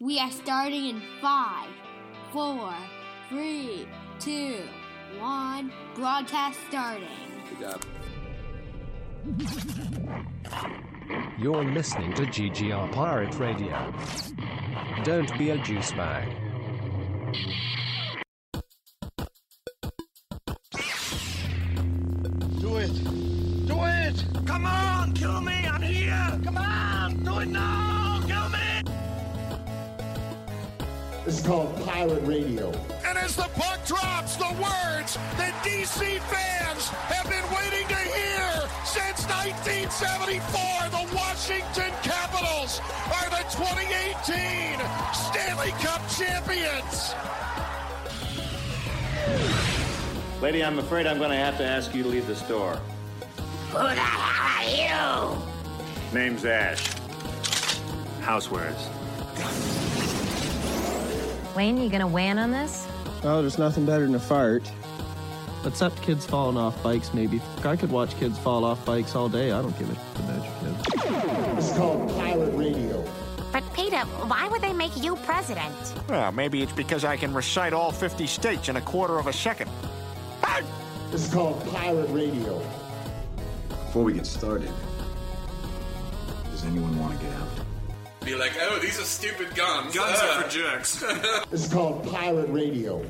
We are starting in five, four, three, two, one. Broadcast starting. Good job. You're listening to GGR Pirate Radio. Don't be a juice bag. Do it! Do it! Come on, kill me! I'm here! Come on! Do it now! This is called Pirate Radio. And as the puck drops, the words that DC fans have been waiting to hear since 1974, the Washington Capitals are the 2018 Stanley Cup champions! Lady, I'm afraid I'm going to have to ask you to leave the store. Who the hell are you? Name's Ash. Housewares. Wayne, you gonna weigh on this? Oh, there's nothing better than a fart. Except kids falling off bikes, maybe. I could watch kids fall off bikes all day. I don't give a shit about your kids. This is called Pirate Radio. But Peter, why would they make you president? Well, maybe it's because I can recite all 50 states in a quarter of a second. This is called Pirate Radio. Before we get started, does anyone want to get out? Be like, oh, these are stupid guns. Guns are uh. for jerks. This is called Pirate Radio.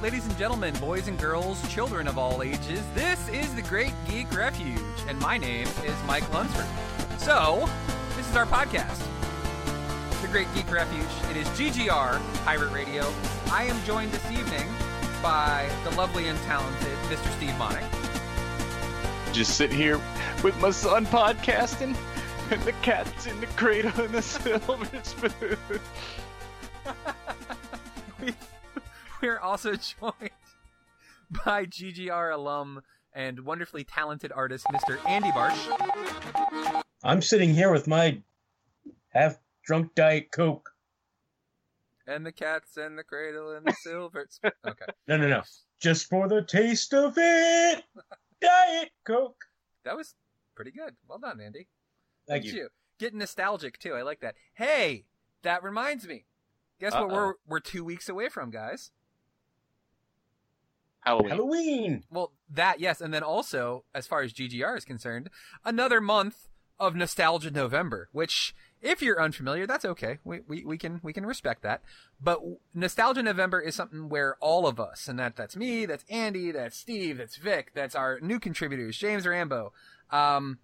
Ladies and gentlemen, boys and girls, children of all ages, this is the Great Geek Refuge, and my name is Mike Lunsford. So, this is our podcast, The Great Geek Refuge. It is GGR Pirate Radio. I am joined this evening by the lovely and talented Mr. Steve Monick. Just sit here with my son podcasting, and the cat's in the cradle and the silver spoon. we, we're also joined by GGR alum and wonderfully talented artist, Mr. Andy Barsh. I'm sitting here with my half drunk Diet Coke. And the cat's and the cradle and the silver. spoon. Okay. No, no, no. Just for the taste of it. Diet Coke. That was pretty good. Well done, Andy. Thank Look at you. Getting nostalgic too. I like that. Hey, that reminds me. Guess what Uh-oh. we're we're two weeks away from, guys? Halloween. Halloween. Well, that yes, and then also, as far as GGR is concerned, another month of Nostalgia November. Which, if you're unfamiliar, that's okay. We we, we can we can respect that. But Nostalgia November is something where all of us, and that that's me, that's Andy, that's Steve, that's Vic, that's our new contributors, James Rambo. Um,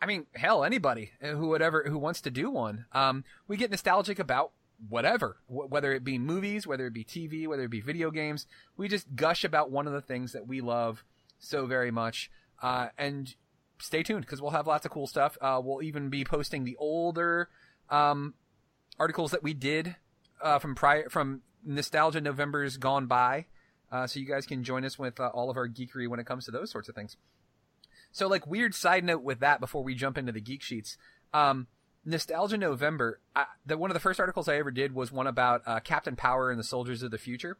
I mean, hell, anybody who whatever who wants to do one. Um, we get nostalgic about whatever, wh- whether it be movies, whether it be TV, whether it be video games. We just gush about one of the things that we love so very much. Uh, and stay tuned because we'll have lots of cool stuff. Uh, we'll even be posting the older um, articles that we did uh, from prior from nostalgia November's gone by. Uh, so you guys can join us with uh, all of our geekery when it comes to those sorts of things. So, like, weird side note with that before we jump into the geek sheets. Um, Nostalgia November. I, the one of the first articles I ever did was one about uh, Captain Power and the Soldiers of the Future.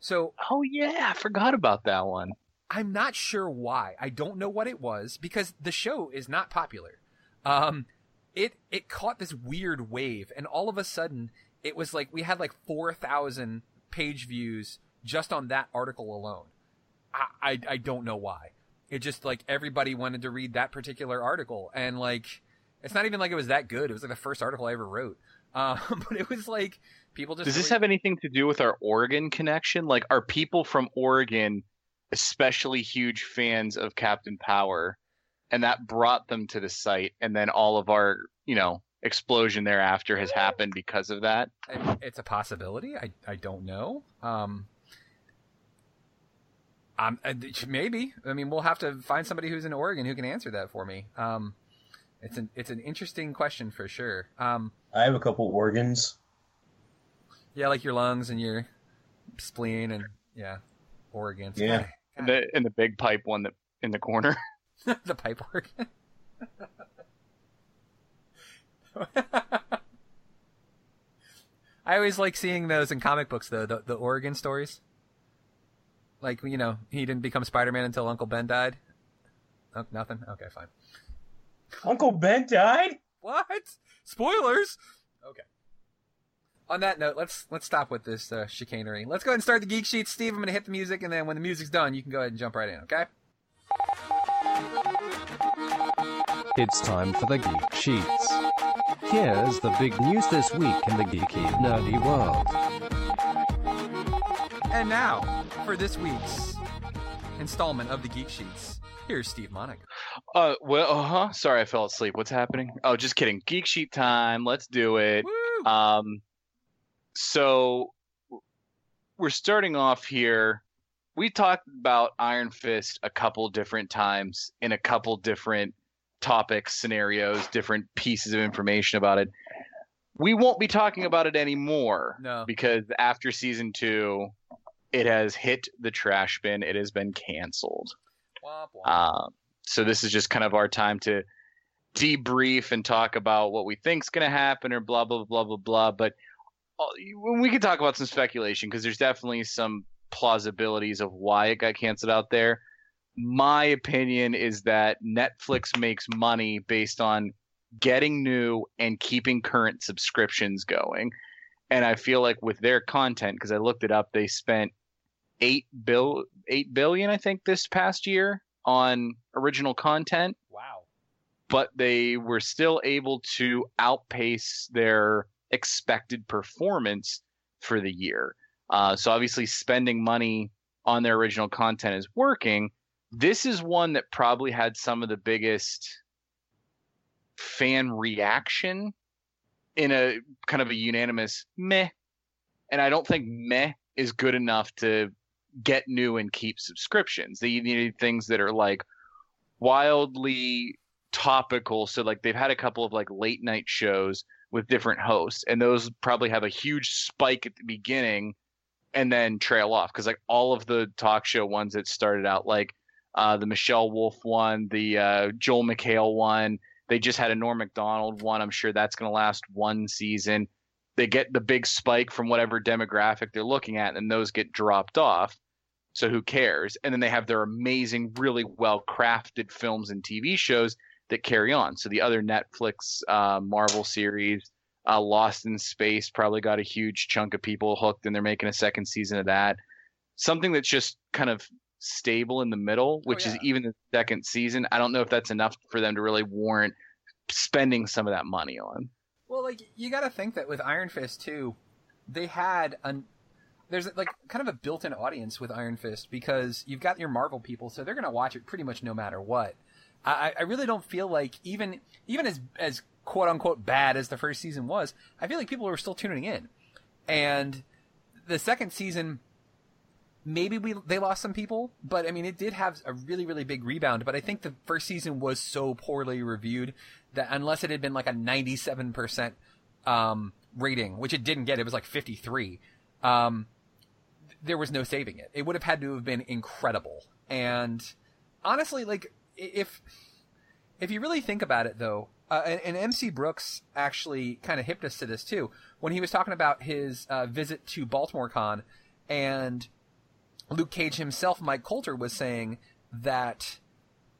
So, Oh yeah, I forgot about that one. I'm not sure why. I don't know what it was because the show is not popular. Um, it it caught this weird wave, and all of a sudden, it was like we had like four thousand page views just on that article alone. I, I I don't know why. It just like everybody wanted to read that particular article, and like it's not even like it was that good. It was like the first article I ever wrote. Um, but it was like people just Does this have anything to do with our Oregon connection? Like, are people from Oregon especially huge fans of Captain Power, and that brought them to the site, and then all of our, you know, explosion thereafter has happened because of that? It's a possibility. I I don't know. Um, um, uh, maybe. I mean, we'll have to find somebody who's in Oregon who can answer that for me. Um, it's an it's an interesting question for sure. Um, I have a couple organs. yeah, like your lungs and your spleen and yeah, organs. Yeah. And the and the big pipe one that in the corner. the pipe organ. I always like seeing those in comic books, though the the Oregon stories. Like you know, he didn't become Spider Man until Uncle Ben died. Oh, nothing. Okay, fine. Uncle Ben died. What? Spoilers. Okay. On that note, let's let's stop with this uh, chicanery. Let's go ahead and start the geek sheet. Steve, I'm going to hit the music, and then when the music's done, you can go ahead and jump right in. Okay? It's time for the Geek Sheets. Here's the big news this week in the geeky, nerdy world. And now for this week's installment of the geek sheets. Here's Steve Monik. Uh, well, uh huh. Sorry, I fell asleep. What's happening? Oh, just kidding. Geek sheet time. Let's do it. Woo! Um, so we're starting off here. We talked about Iron Fist a couple different times in a couple different topics, scenarios, different pieces of information about it. We won't be talking about it anymore No. because after season two, it has hit the trash bin. It has been canceled. Womp womp. Uh, so this is just kind of our time to debrief and talk about what we think's going to happen or blah blah blah blah blah. But we can talk about some speculation because there's definitely some plausibilities of why it got canceled out there. My opinion is that Netflix makes money based on getting new and keeping current subscriptions going. And I feel like with their content, because I looked it up, they spent eight bill eight billion, I think, this past year on original content. wow. But they were still able to outpace their expected performance for the year. Uh, so obviously, spending money on their original content is working. This is one that probably had some of the biggest fan reaction in a kind of a unanimous meh. And I don't think meh is good enough to get new and keep subscriptions. They need things that are like wildly topical. So like they've had a couple of like late night shows with different hosts, and those probably have a huge spike at the beginning and then trail off because like all of the talk show ones that started out like uh, the Michelle Wolf one, the uh, Joel McHale one, they just had a Norm Macdonald one. I'm sure that's going to last one season. They get the big spike from whatever demographic they're looking at, and those get dropped off. So who cares? And then they have their amazing, really well crafted films and TV shows that carry on. So the other Netflix uh, Marvel series, uh, Lost in Space, probably got a huge chunk of people hooked, and they're making a second season of that. Something that's just kind of stable in the middle, which is yeah. even the second season. I don't know if that's enough for them to really warrant spending some of that money on. Well, like you got to think that with Iron Fist too, they had an there's like kind of a built-in audience with Iron Fist because you've got your Marvel people, so they're gonna watch it pretty much no matter what. I, I really don't feel like even even as as quote unquote bad as the first season was, I feel like people were still tuning in, and the second season maybe we they lost some people, but I mean it did have a really really big rebound. But I think the first season was so poorly reviewed that unless it had been like a ninety seven percent um, rating, which it didn't get, it was like fifty three. Um, there was no saving it. It would have had to have been incredible. And honestly, like if if you really think about it, though, uh, and, and MC Brooks actually kind of hipped us to this too when he was talking about his uh, visit to Baltimore Con and Luke Cage himself, Mike Colter, was saying that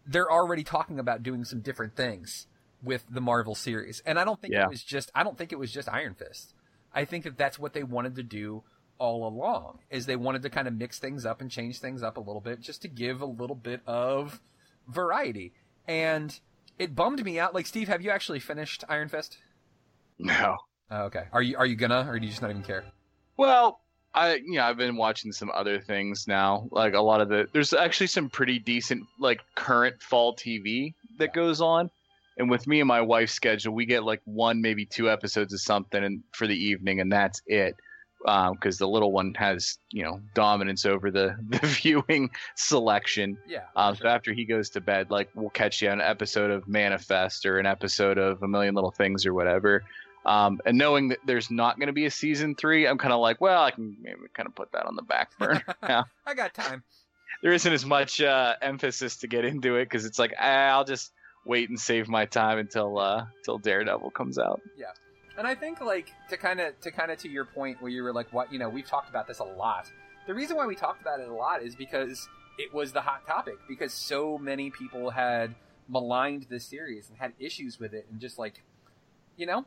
they're already talking about doing some different things with the Marvel series, and I don't think Yeah. it was just I don't think it was just Iron Fist. I think that that's what they wanted to do all along. Is they wanted to kind of mix things up and change things up a little bit, just to give a little bit of variety. And it bummed me out. Like Steve, have you actually finished Iron Fist? No. Oh, okay. Are you are you gonna, or do you just not even care? Well, I you know I've been watching some other things now. Like a lot of the there's actually some pretty decent like current fall TV that goes on. And with me and my wife's schedule, we get like one maybe two episodes of something and for the evening, and that's it. Because the little one has you know dominance over the the viewing selection. Yeah. Um, so after he goes to bed, like we'll catch you on an episode of Manifest or an episode of A Million Little Things or whatever. Um, and knowing that there's not going to be a season three, I'm kind of like, well, I can maybe kind of put that on the back burner. now. I got time. There isn't as much uh, emphasis to get into it because it's like ah, I'll just wait and save my time until uh, until Daredevil comes out. Yeah. And I think like to kind of to kind of to your point where you were like what you know we've talked about this a lot. The reason why we talked about it a lot is because it was the hot topic because so many people had maligned this series and had issues with it and just like you know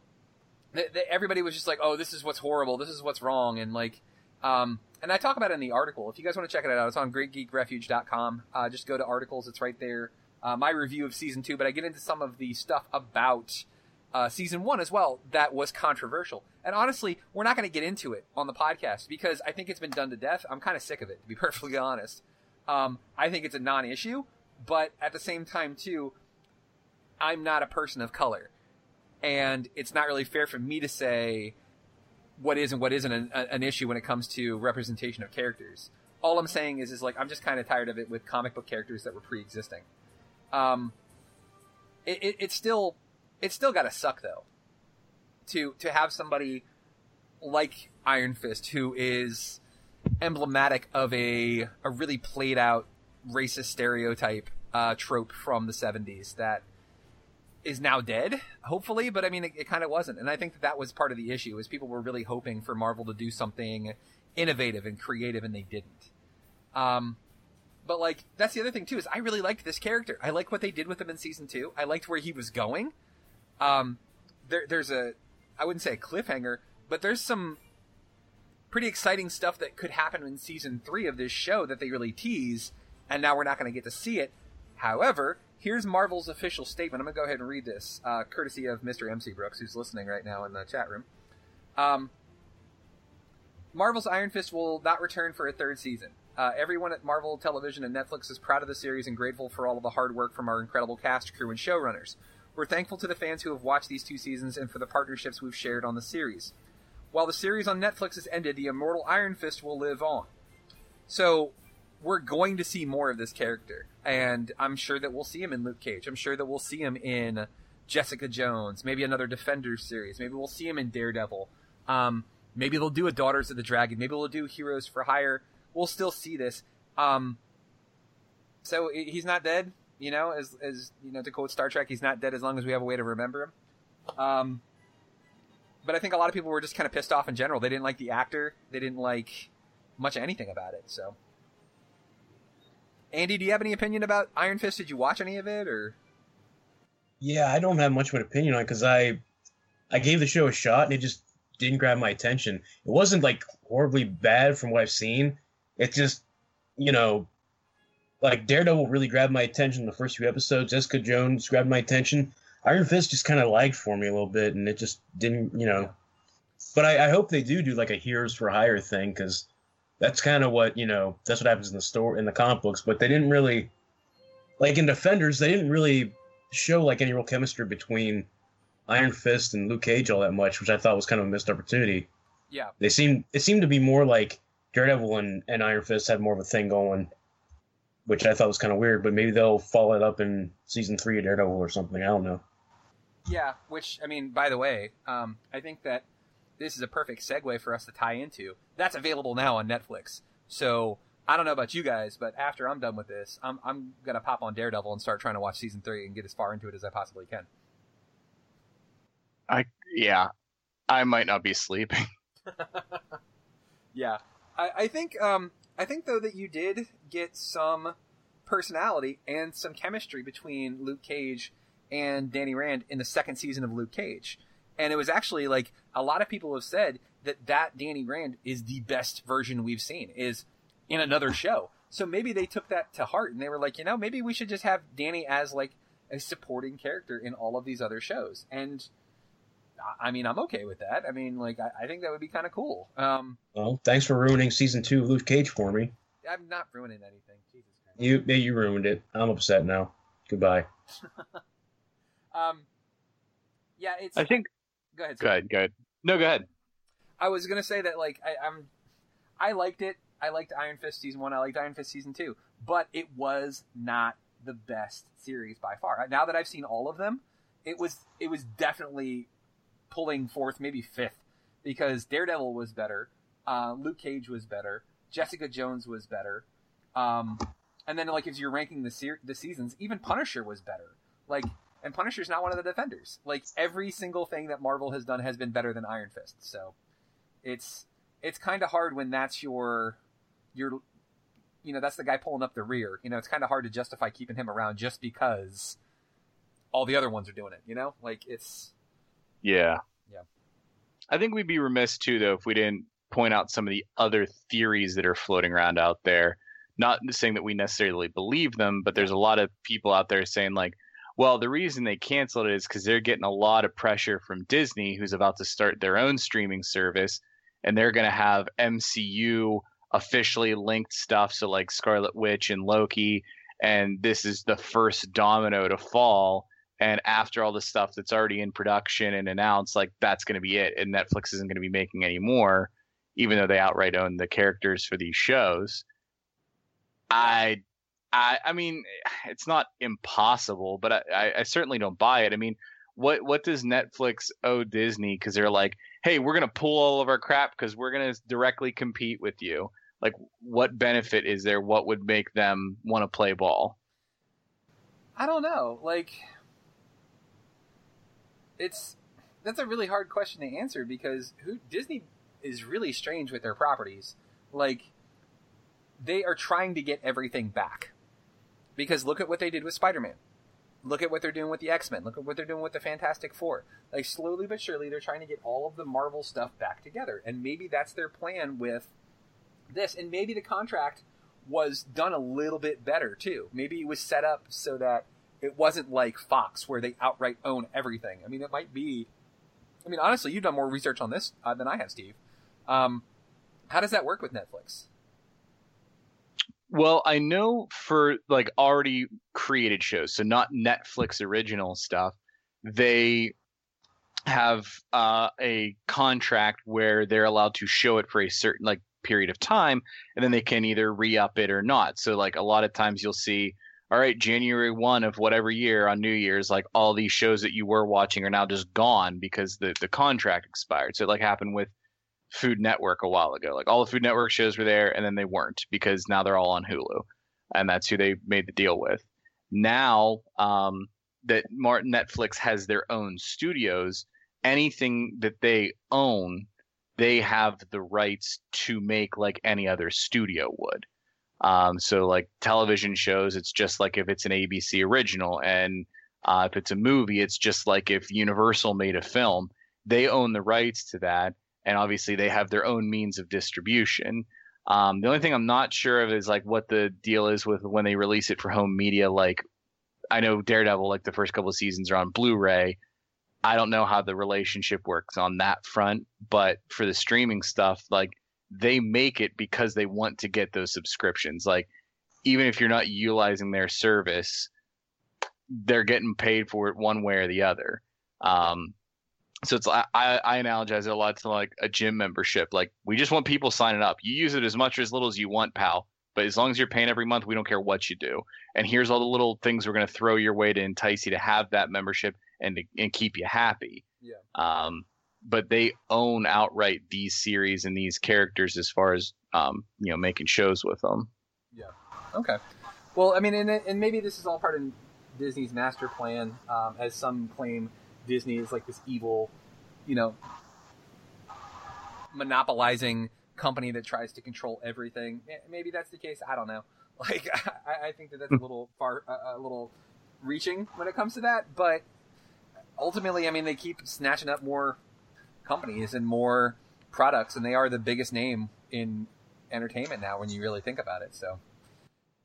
th- th- everybody was just like oh this is what's horrible. This is what's wrong. And like um and i talk about it in the article. If you guys want to check it out it's on greatgeekrefuge.com uh, just go to articles. It's right there. Uh, my review of season two but i get into some of the stuff about uh, season one as well that was controversial. And honestly we're not going to get into it on the podcast because i think it's been done to death. I'm kind of sick of it to be perfectly honest. Um, i think it's a non-issue but at the same time too i'm not a person of color. And it's not really fair for me to say what is and what isn't an, an issue when it comes to representation of characters. All i'm saying is is like i'm just kind of tired of it with comic book characters that were pre-existing. Um, it, it, it's still it's still got to suck though to to have somebody like iron fist who is emblematic of a a really played out racist stereotype uh, trope from the 70s that is now dead, hopefully. But I mean, it, it kind of wasn't, and I think that that was part of the issue. Is people were really hoping for Marvel to do something innovative and creative, and they didn't. Um, but like that's the other thing too is I really liked this character. I like what they did with him in season two. I liked where he was going. Um, there, there's a, I wouldn't say a cliffhanger, but there's some pretty exciting stuff that could happen in season three of this show that they really tease, and now we're not going to get to see it. However, here's Marvel's official statement. I'm going to go ahead and read this, uh, courtesy of Mr. MC Brooks, who's listening right now in the chat room. Um, Marvel's Iron Fist will not return for a third season. Uh, everyone at Marvel Television and Netflix is proud of the series and grateful for all of the hard work from our incredible cast, crew, and showrunners. We're thankful to the fans who have watched these two seasons and for the partnerships we've shared on the series. While the series on Netflix has ended, the immortal Iron Fist will live on. So, we're going to see more of this character, and I'm sure that we'll see him in Luke Cage. I'm sure that we'll see him in Jessica Jones, maybe another Defenders series. Maybe we'll see him in Daredevil. Um, maybe they'll do a Daughters of the Dragon. Maybe they'll do Heroes for Hire. We'll still see this. Um, so he's not dead, you know. As as you know, to quote Star Trek, he's not dead as long as we have a way to remember him. Um, but I think a lot of people were just kind of pissed off in general. They didn't like the actor. They didn't like much anything about it. So, Andy, do you have any opinion about Iron Fist? Did you watch any of it, or? Yeah, I don't have much of an opinion on it because I, I gave the show a shot and it just didn't grab my attention. It wasn't like horribly bad from what I've seen. It just, you know, like Daredevil really grabbed my attention in the first few episodes. Jessica Jones grabbed my attention. Iron Fist just kind of lagged for me a little bit, and it just didn't, you know. But I, I hope they do do like a Heroes for Hire thing because that's kind of what you know. That's what happens in the store in the comic books. But they didn't really, like in Defenders, they didn't really show like any real chemistry between Iron Fist and Luke Cage all that much, which I thought was kind of a missed opportunity. Yeah, they seemed it seemed to be more like Daredevil and, and Iron Fist had more of a thing going, which I thought was kind of weird. But maybe they'll follow it up in season three of Daredevil or something. I don't know. Yeah, which I mean, by the way, um, I think that this is a perfect segue for us to tie into. That's available now on Netflix. So I don't know about you guys, but after I'm done with this, I'm I'm gonna pop on Daredevil and start trying to watch season three and get as far into it as I possibly can. I yeah, I might not be sleeping. yeah, I, I think um I think though that you did get some personality and some chemistry between Luke Cage and Danny Rand in the second season of Luke Cage. And it was actually like a lot of people have said that that Danny Rand is the best version we've seen is in another show. So maybe they took that to heart and they were like, you know, maybe we should just have Danny as like a supporting character in all of these other shows. And I mean, I'm okay with that. I mean, like, I, I think that would be kind of cool. Um, well, thanks for ruining season two of Luke Cage for me. I'm not ruining anything. Jesus Christ. You, you ruined it. I'm upset now. Goodbye. um, yeah, it's. I think. Go ahead. Go ahead. Go ahead. No, go ahead. I was gonna say that like I, I'm, I liked it. I liked Iron Fist season one. I liked Iron Fist season two, but it was not the best series by far. Now that I've seen all of them, it was it was definitely pulling forth maybe fifth because Daredevil was better, uh, Luke Cage was better, Jessica Jones was better, um, and then like if you're ranking the se- the seasons, even Punisher was better. Like and Punisher's not one of the defenders. Like every single thing that Marvel has done has been better than Iron Fist. So it's it's kind of hard when that's your your you know, that's the guy pulling up the rear. You know, it's kind of hard to justify keeping him around just because all the other ones are doing it. You know, like it's Yeah. Yeah. I think we'd be remiss too, though, if we didn't point out some of the other theories that are floating around out there. Not saying that we necessarily believe them, but there's a lot of people out there saying like, well, the reason they canceled it is because they're getting a lot of pressure from Disney, who's about to start their own streaming service, and they're going to have MCU officially linked stuff, so like Scarlet Witch and Loki, and this is the first domino to fall. And after all the stuff that's already in production and announced, like that's going to be it, and Netflix isn't going to be making any more, even though they outright own the characters for these shows. I I, I mean, it's not impossible, but I, I, I certainly don't buy it. I mean, what what does Netflix owe Disney? Because they're like, hey, we're gonna pull all of our crap because we're gonna directly compete with you. Like, what benefit is there? What would make them want to play ball? I don't know. Like, it's that's a really hard question to answer because who Disney is really strange with their properties. Like, they are trying to get everything back. Because look at what they did with Spider Man. Look at what they're doing with the X Men. Look at what they're doing with the Fantastic Four. Like slowly but surely, they're trying to get all of the Marvel stuff back together, and maybe that's their plan with this. And maybe the contract was done a little bit better too. Maybe it was set up so that it wasn't like Fox, where they outright own everything. I mean, it might be. I mean, honestly, you've done more research on this uh, than I have, Steve. Um, how does that work with Netflix? Well, I know for like already created shows, so not Netflix original stuff, they have uh, a contract where they're allowed to show it for a certain like period of time, and then they can either re-up it or not. So like a lot of times you'll see, all right, January one of whatever year on New Year's, like all these shows that you were watching are now just gone because the the contract expired. So it like happened with Food Network a while ago. Like all the Food Network shows were there, and then they weren't because now they're all on Hulu, and that's who they made the deal with. Now um, that Martin Netflix has their own studios, anything that they own, they have the rights to make like any other studio would. Um, so like television shows, it's just like if it's an ABC original, and uh, if it's a movie, it's just like if Universal made a film. They own the rights to that and obviously they have their own means of distribution. Um, the only thing I'm not sure of is like what the deal is with when they release it for home media. Like, I know Daredevil, like the first couple of seasons are on Blu-ray. I don't know how the relationship works on that front, but for the streaming stuff, like they make it because they want to get those subscriptions. Like, even if you're not utilizing their service, they're getting paid for it one way or the other. Um, so it's I, I analogize it a lot to like a gym membership. Like we just want people signing up. You use it as much or as little as you want, pal. But as long as you're paying every month, we don't care what you do. And here's all the little things we're going to throw your way to entice you to have that membership and to, and keep you happy. Yeah. Um, but they own outright these series and these characters as far as um, you know making shows with them. Yeah. Okay. Well, I mean, and, and maybe this is all part of Disney's master plan, um, as some claim Disney is like this evil, you know, monopolizing company that tries to control everything. Maybe that's the case. I don't know. Like, I, I think that that's a little far, a little reaching when it comes to that. But ultimately, I mean, they keep snatching up more companies and more products, and they are the biggest name in entertainment now when you really think about it. So,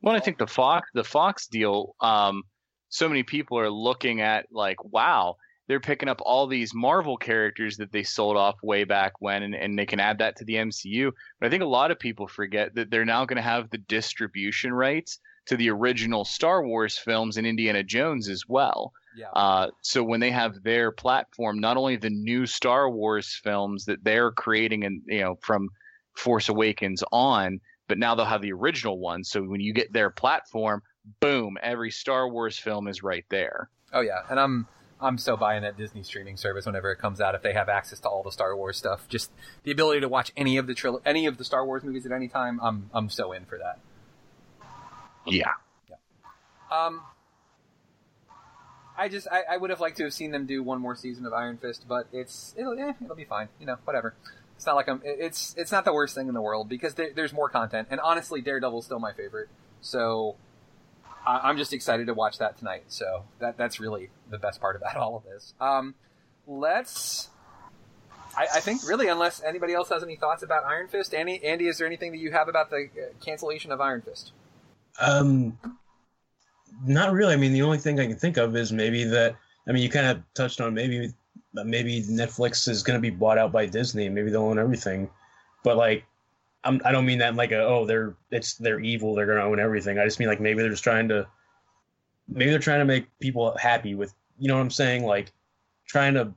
well, I think the Fox, the Fox deal, um, so many people are looking at like, wow, they're picking up all these Marvel characters that they sold off way back when, and, and they can add that to the MCU. But I think a lot of people forget that they're now going to have the distribution rights to the original Star Wars films and Indiana Jones as well. Yeah. Uh, so when they have their platform, not only the new Star Wars films that they're creating and you know from Force Awakens on, but now they'll have the original ones. So when you get their platform, boom, every Star Wars film is right there. Oh yeah, and I'm I'm so buying that Disney streaming service whenever it comes out. If they have access to all the Star Wars stuff, just the ability to watch any of the tril- any of the Star Wars movies at any time, I'm I'm so in for that. Yeah. Yeah. Um. I just I, I would have liked to have seen them do one more season of Iron Fist, but it's it'll eh, it'll be fine. You know, whatever. It's not like I'm. It's it's not the worst thing in the world because there, there's more content, and honestly, Daredevil's still my favorite. So I, am just excited to watch that tonight. So that that's really the best part about all of this. Um, let's. I, I, think really, unless anybody else has any thoughts about Iron Fist, Andy, Andy, is there anything that you have about the uh, cancellation of Iron Fist? Um, not really. I mean, the only thing I can think of is maybe that. I mean, you kind of touched on maybe maybe Netflix is going to be bought out by Disney. Maybe they'll own everything. But like, I'm, I do not mean that like a oh they're it's they're evil they're going to own everything. I just mean like maybe they're just trying to maybe they're trying to make people happy with you know what I'm saying like trying to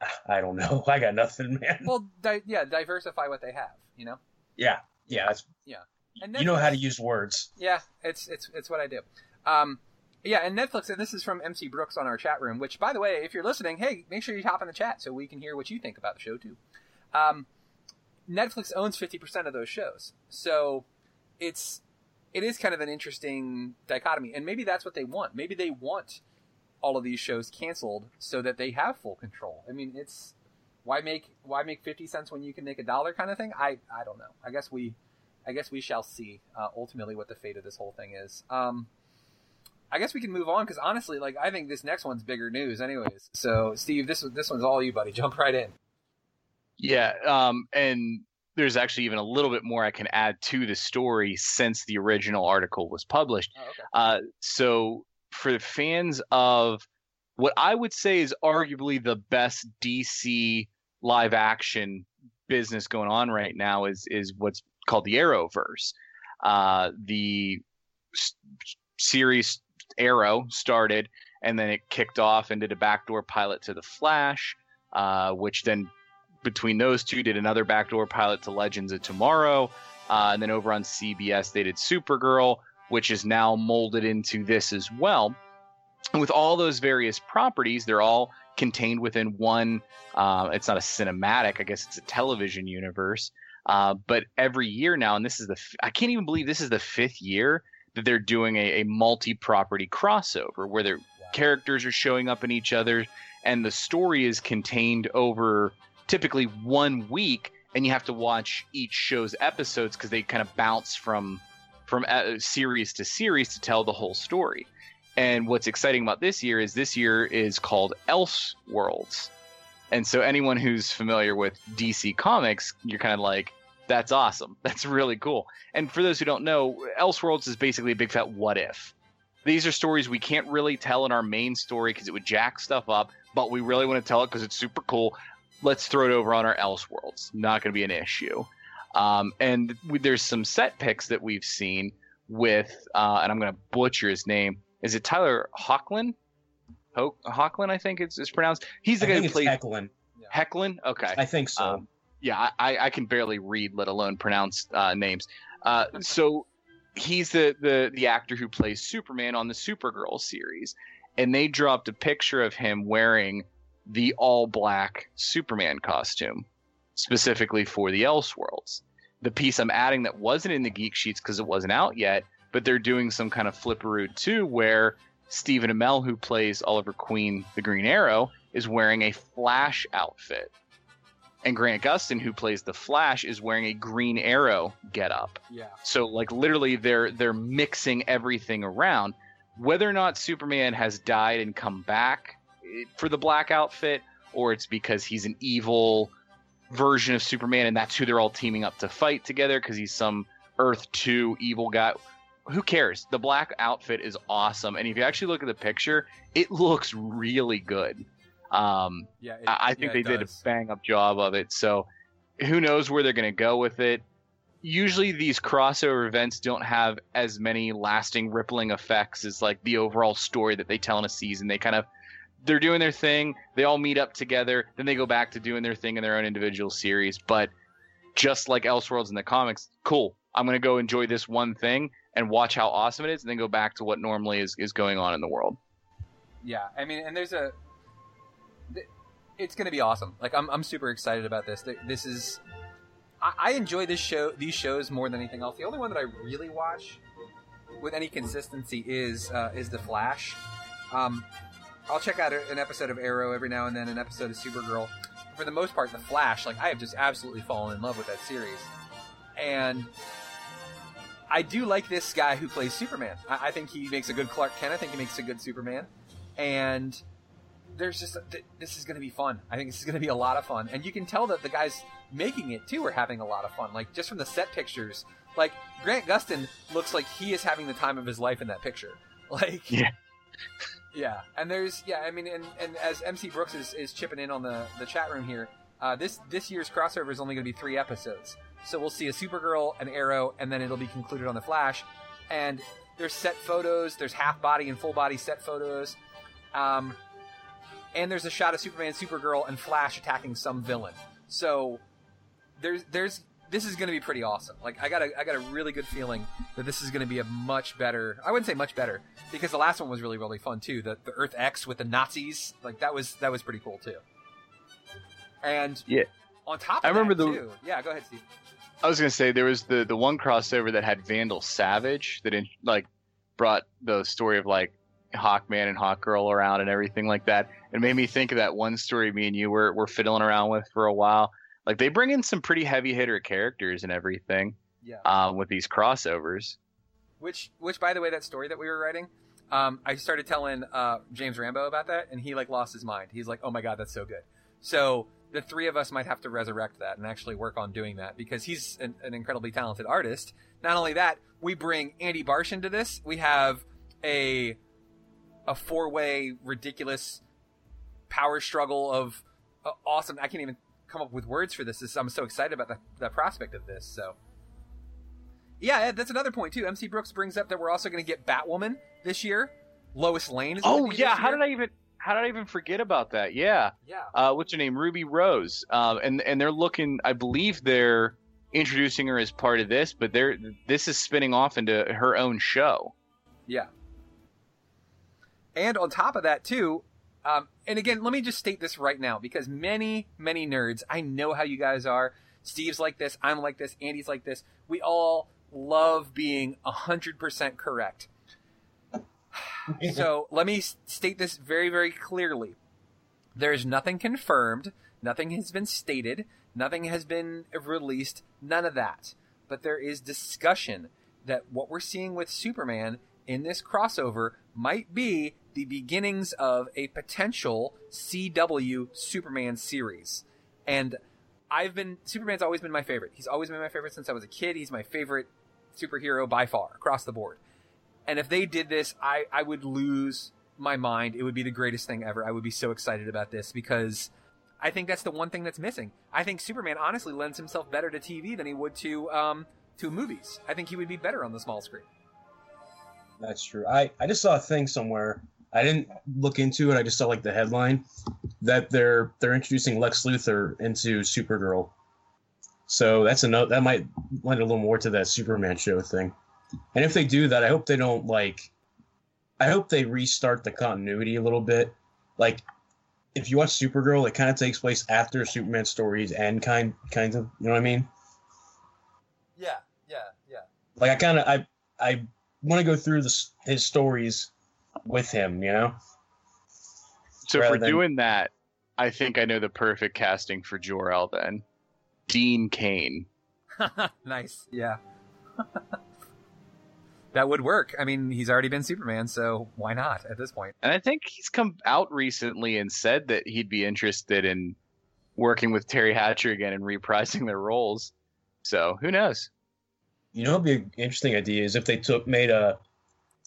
I don't know. I got nothing, man. Well, di- yeah, diversify what they have. You know. Yeah, yeah, yeah. And Netflix, you know how to use words. Yeah, it's it's it's what I do. Um, yeah, and Netflix, and this is from MC Brooks on our chat room. Which, by the way, if you're listening, hey, make sure you hop in the chat so we can hear what you think about the show too. Um, Netflix owns fifty percent of those shows, so it's it is kind of an interesting dichotomy, and maybe that's what they want. Maybe they want all of these shows canceled so that they have full control. I mean, it's why make why make fifty cents when you can make a dollar kind of thing. I I don't know. I guess we I guess we shall see uh, ultimately what the fate of this whole thing is. Um, I guess we can move on because honestly, like I think this next one's bigger news, anyways. So, Steve, this this one's all you, buddy. Jump right in. Yeah, um, and there's actually even a little bit more I can add to the story since the original article was published. Oh, okay. uh, so, for the fans of what I would say is arguably the best DC live action business going on right now is is what's called the Arrowverse. Uh, the s- series Arrow started, and then it kicked off and did a backdoor pilot to The Flash, uh, which then between those two did another backdoor pilot to Legends of Tomorrow, uh, and then over on CBS they did Supergirl, which is now molded into this as well. And with all those various properties, they're all contained within one. Uh, it's not a cinematic, I guess it's a television universe. Uh, but every year now, and this is the I can't even believe this is the fifth year that they're doing a, a multi-property crossover where their wow. characters are showing up in each other, and the story is contained over typically one week, and you have to watch each show's episodes because they kind of bounce from from uh, series to series to tell the whole story. And what's exciting about this year is this year is called Elseworlds. And so anyone who's familiar with DC Comics, you're kind of like, that's awesome. That's really cool. And for those who don't know, Elseworlds is basically a big fat what if. These are stories we can't really tell in our main story because it would jack stuff up, but we really want to tell it because it's super cool. Let's throw it over on our Elseworlds. Not going to be an issue. Um, and there's some set picks that we've seen with, uh, and I'm going to butcher his name. Is it Tyler Hoechlin? Ho- Hoechlin, I think it's, it's pronounced. He's the I guy who played Hecklin. Hecklin. Okay, I think so. Um, yeah, I, I can barely read, let alone pronounce uh, names. Uh, so he's the, the the actor who plays Superman on the Supergirl series, and they dropped a picture of him wearing the all black Superman costume, specifically for the Elseworlds. The piece I'm adding that wasn't in the geek sheets because it wasn't out yet, but they're doing some kind of flipperoo too, where Stephen Amell, who plays Oliver Queen, the Green Arrow, is wearing a Flash outfit and Grant Gustin, who plays the Flash, is wearing a Green Arrow getup. Yeah. So like literally, they're they're mixing everything around. Whether or not Superman has died and come back for the black outfit, or it's because he's an evil version of Superman, and that's who they're all teaming up to fight together because he's some Earth Two evil guy. Who cares? The black outfit is awesome, and if you actually look at the picture, it looks really good. Um, yeah, it, I, I think yeah, they did a bang up job of it. So who knows where they're going to go with it. Usually these crossover events don't have as many lasting rippling effects as like the overall story that they tell in a season. They kind of they're doing their thing, they all meet up together, then they go back to doing their thing in their own individual series. But just like Elseworlds in the comics, cool. I'm to go enjoy this one thing and watch how awesome it is and then go back to what normally is, is going on in the world. Yeah, I mean, and there's a it's to be awesome. Like I'm, I'm super excited about this. This is, I, I, enjoy this show, these shows more than anything else. The only one that I really watch with any consistency is uh, is the Flash. Um, I'll check out an episode of Arrow every now and then, an episode of Supergirl. for the most part, the Flash, like I have just absolutely fallen in love with that series, and I do like this guy who plays Superman. I, I think he makes a good Clark Kent. I think he makes a good Superman, and there's just th- this is going to be fun. I think this is going to be a lot of fun, and you can tell that the guys making it too are having a lot of fun. Like just from the set pictures, like Grant Gustin looks like he is having the time of his life in that picture. Like yeah. Yeah, and there's yeah, I mean, and, and as MC Brooks is, is chipping in on the, the chat room here, uh, this this year's crossover is only going to be three episodes, so we'll see a Supergirl, an Arrow, and then it'll be concluded on the Flash. And there's set photos, there's half body and full body set photos, um, and there's a shot of Superman, Supergirl, and Flash attacking some villain. So there's there's this is going to be pretty awesome. Like I got a I got a really good feeling that this is going to be a much better. I wouldn't say much better because the last one was really really fun too. The the Earth X with the Nazis, like that was that was pretty cool too. And yeah, on top, of I remember that, the- too, yeah. Go ahead, Steve. I was gonna say there was the the one crossover that had Vandal Savage that in, like brought the story of like Hawkman and Hawkgirl around and everything like that. It made me think of that one story me and you were were fiddling around with for a while. Like they bring in some pretty heavy hitter characters and everything Yeah. um, with these crossovers. Which, which, by the way, that story that we were writing, um, I started telling uh, James Rambo about that, and he like lost his mind. He's like, "Oh my god, that's so good." So the three of us might have to resurrect that and actually work on doing that because he's an, an incredibly talented artist. Not only that, we bring Andy Barsh into this. We have a a four way ridiculous power struggle of uh, awesome. I can't even come up with words for this. this I'm so excited about the, the prospect of this. So. Yeah, that's another point too. MC Brooks brings up that we're also going to get Batwoman this year. Lois Lane is. Oh be yeah, how did I even how did I even forget about that? Yeah. Yeah. Uh, what's her name? Ruby Rose. Um, and and they're looking. I believe they're introducing her as part of this, but they're this is spinning off into her own show. Yeah. And on top of that, too, um, and again, let me just state this right now because many, many nerds, I know how you guys are. Steve's like this, I'm like this, Andy's like this. We all love being 100% correct. so let me state this very, very clearly. There is nothing confirmed, nothing has been stated, nothing has been released, none of that. But there is discussion that what we're seeing with Superman in this crossover might be the beginnings of a potential CW Superman series. And I've been Superman's always been my favorite. He's always been my favorite since I was a kid. He's my favorite superhero by far across the board. And if they did this, I, I would lose my mind. It would be the greatest thing ever. I would be so excited about this because I think that's the one thing that's missing. I think Superman honestly lends himself better to TV than he would to um, to movies. I think he would be better on the small screen. That's true. I, I just saw a thing somewhere. I didn't look into it. I just saw like the headline that they're they're introducing Lex Luthor into Supergirl. So that's a note that might lend a little more to that Superman show thing. And if they do that, I hope they don't like. I hope they restart the continuity a little bit. Like, if you watch Supergirl, it kind of takes place after Superman stories and kind kind of you know what I mean. Yeah, yeah, yeah. Like I kind of I I want to go through the, his stories with him, you know. So if Rather we're than- doing that, I think I know the perfect casting for Jor El. Then Dean Cain. nice. Yeah. that would work. I mean, he's already been Superman, so why not at this point? And I think he's come out recently and said that he'd be interested in working with Teri Hatcher again and reprising their roles. So who knows? You know, it'd be an interesting idea is if they took made a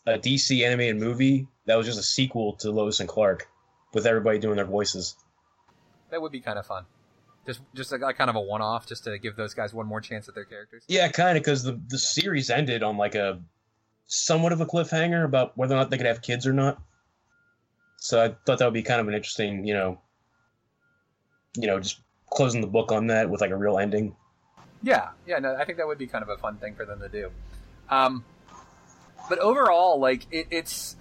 a DC animated movie that was just a sequel to Lois and Clark, with everybody doing their voices. That would be kind of fun. Just just like, kind of a one-off, just to give those guys one more chance at their characters. Yeah, kind of, because the the series ended on like a somewhat of a cliffhanger about whether or not they could have kids or not. So I thought that would be kind of an interesting, you know, you know, just closing the book on that with like a real ending. Yeah, yeah, no, I think that would be kind of a fun thing for them to do. Um, but overall, like it, it's,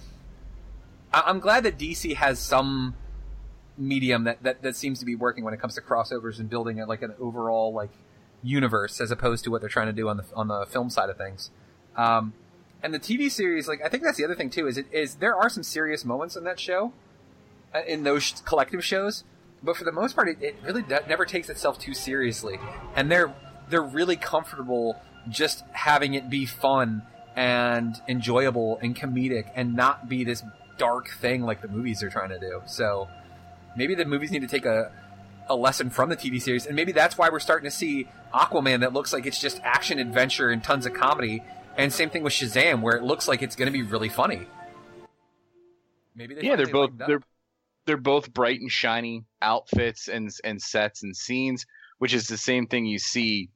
I- I'm glad that DC has some medium that, that that seems to be working when it comes to crossovers and building like an overall like universe as opposed to what they're trying to do on the on the film side of things. Um, and the TV series, like I think that's the other thing too, is it is there are some serious moments in that show, uh, in those collective shows, but for the most part, it, it really never takes itself too seriously, and they're they're really comfortable just having it be fun and enjoyable and comedic, and not be this dark thing like the movies are trying to do. So maybe the movies need to take a a lesson from the TV series, and maybe that's why we're starting to see Aquaman that looks like it's just action adventure and tons of comedy, and same thing with Shazam where it looks like it's going to be really funny. Maybe they yeah, they're both they're they're both bright and shiny outfits and and sets and scenes, which is the same thing you see,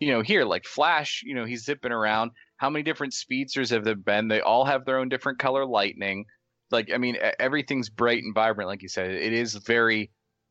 you know, here like Flash. You know, he's zipping around. How many different speedsters have there been? They all have their own different color lightning. Like, I mean, everything's bright and vibrant, like you said. It is very,